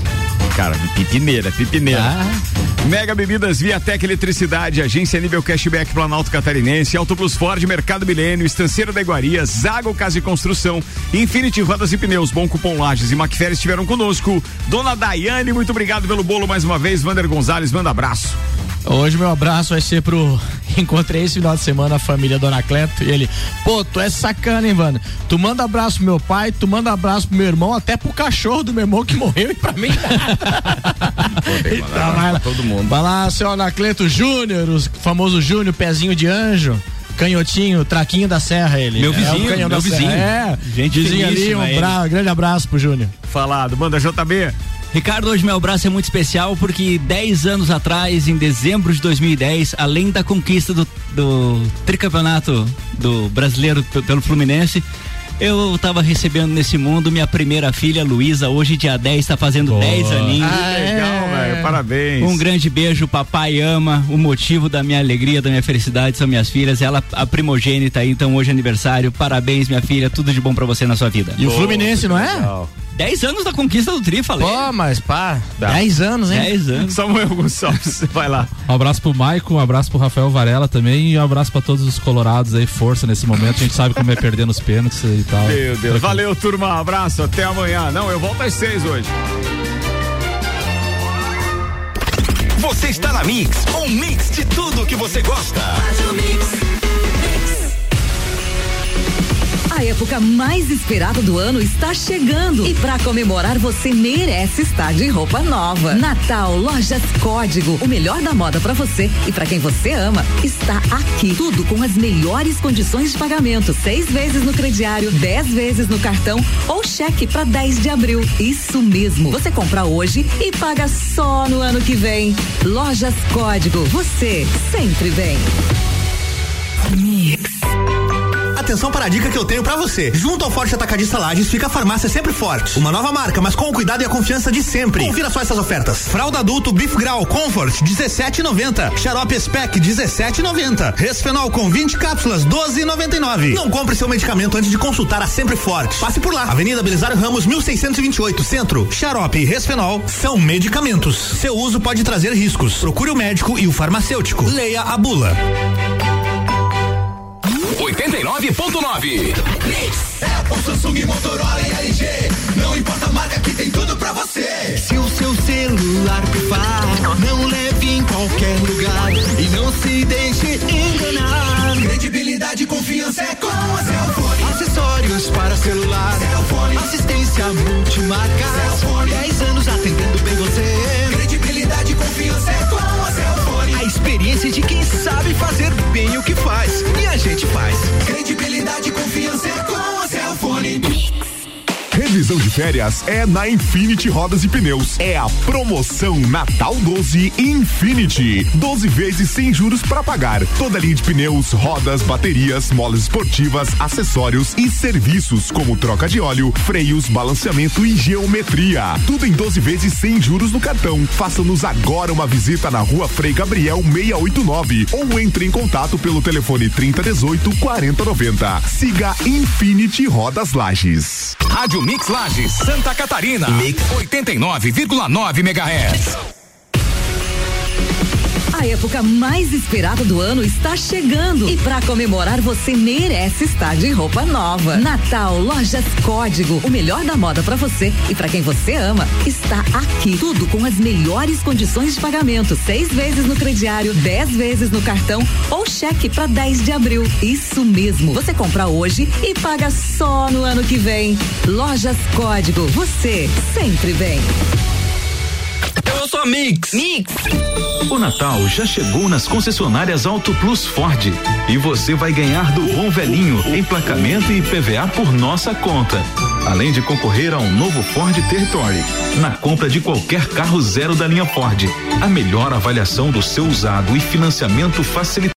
Cara, pipineira, pipineira. Ah. Mega Bebidas Viatec Eletricidade, Agência Nível Cashback Planalto Catarinense, Auto Plus Ford, Mercado Milênio, Estanceiro da Iguaria, Zago Casa e Construção, Infinity Rodas e Pneus, Bom Cupom Lages e Macfer estiveram conosco. Dona Daiane, muito obrigado pelo bolo mais uma vez. Vander Gonzalez, manda abraço. Hoje meu abraço vai ser pro. *laughs* Encontrei esse final de semana a família Dona Cleto e ele, pô, tu é sacana, hein, Vanda? Tu manda abraço pro meu pai, tu manda abraço pro meu irmão, até pro cachorro do meu irmão que morreu e pra mim. *laughs* então, vai lá, todo mundo. Vai lá, seu Anacleto Júnior, o famoso Júnior, pezinho de anjo. Canhotinho, traquinho da serra, ele. Meu vizinho, é meu vizinho. É, gente vizinho ali, um bra... grande abraço pro Júnior. Falado, manda JB. Ricardo, hoje meu abraço é muito especial porque 10 anos atrás, em dezembro de 2010, além da conquista do, do tricampeonato do brasileiro pelo Fluminense, eu estava recebendo nesse mundo minha primeira filha, Luísa, hoje dia 10, está fazendo 10 aninhos. Ah, legal, velho. parabéns. Um grande beijo, papai ama. O motivo da minha alegria, da minha felicidade são minhas filhas. Ela, a primogênita, então hoje é aniversário. Parabéns, minha filha. Tudo de bom pra você na sua vida. E o Fluminense, não é? Legal. 10 anos da conquista do Tri, falei. Pô, mas pá, Dá. 10 anos, hein? 10 anos. *laughs* Samuel Gonçalves, vai lá. Um abraço pro Maicon, um abraço pro Rafael Varela também e um abraço pra todos os colorados aí, força nesse momento. A gente sabe como é perder nos pênaltis e tal. Meu Deus. Valeu, turma. Abraço. Até amanhã. Não, eu volto às seis hoje. Você está na Mix, um mix de tudo que você gosta. A época mais esperada do ano está chegando e para comemorar você merece estar de roupa nova. Natal Lojas Código, o melhor da moda para você e para quem você ama está aqui. Tudo com as melhores condições de pagamento, seis vezes no crediário, dez vezes no cartão ou cheque para 10 de abril. Isso mesmo. Você compra hoje e paga só no ano que vem. Lojas Código, você sempre vem. Atenção para a dica que eu tenho pra você. Junto ao Forte Atacadista Lages fica a farmácia sempre forte. Uma nova marca, mas com o cuidado e a confiança de sempre. Confira só essas ofertas. Fralda adulto Beef Grau Comfort 17,90. Xarope Spec 17,90. Resfenol com 20 cápsulas 12,99. Não compre seu medicamento antes de consultar a Sempre Forte. Passe por lá. Avenida Belisário Ramos 1628, Centro. Xarope e Resfenol são medicamentos. Seu uso pode trazer riscos. Procure o médico e o farmacêutico. Leia a bula. 89.9. Apple, Samsung, Motorola e LG. Não importa a marca que tem tudo pra você. Se o seu celular pifar, não leve em qualquer lugar e não se deixe enganar. Credibilidade e confiança é com a Cellfone. Acessórios para celular. Cellfone. Assistência multimarca. Cellfone. 10 anos atendendo bem você. Credibilidade e confiança é com a Cellfone. Experiência de quem sabe fazer bem o que faz. E a gente faz. Credibilidade e confiança é com a Cellfone. Revisão de férias é na Infinity Rodas e Pneus. É a promoção Natal 12 Infinity. 12 vezes sem juros para pagar. Toda linha de pneus, rodas, baterias, molas esportivas, acessórios e serviços como troca de óleo, freios, balanceamento e geometria. Tudo em 12 vezes sem juros no cartão. Faça-nos agora uma visita na rua Frei Gabriel 689 ou entre em contato pelo telefone 3018 4090. Siga Infinity Rodas Lages. Rádio Mix Lages, Santa Catarina. Mix 89,9 MHz. A época mais esperada do ano está chegando e para comemorar você merece estar de roupa nova. Natal Lojas Código, o melhor da moda para você e para quem você ama está aqui. Tudo com as melhores condições de pagamento, seis vezes no crediário, dez vezes no cartão ou cheque para 10 de abril. Isso mesmo. Você compra hoje e paga só no ano que vem. Lojas Código, você sempre vem. Eu sou a Mix. Mix. O Natal já chegou nas concessionárias Auto Plus Ford e você vai ganhar do bom velhinho emplacamento e PVA por nossa conta. Além de concorrer a um novo Ford Territory na compra de qualquer carro zero da linha Ford. A melhor avaliação do seu usado e financiamento facilitado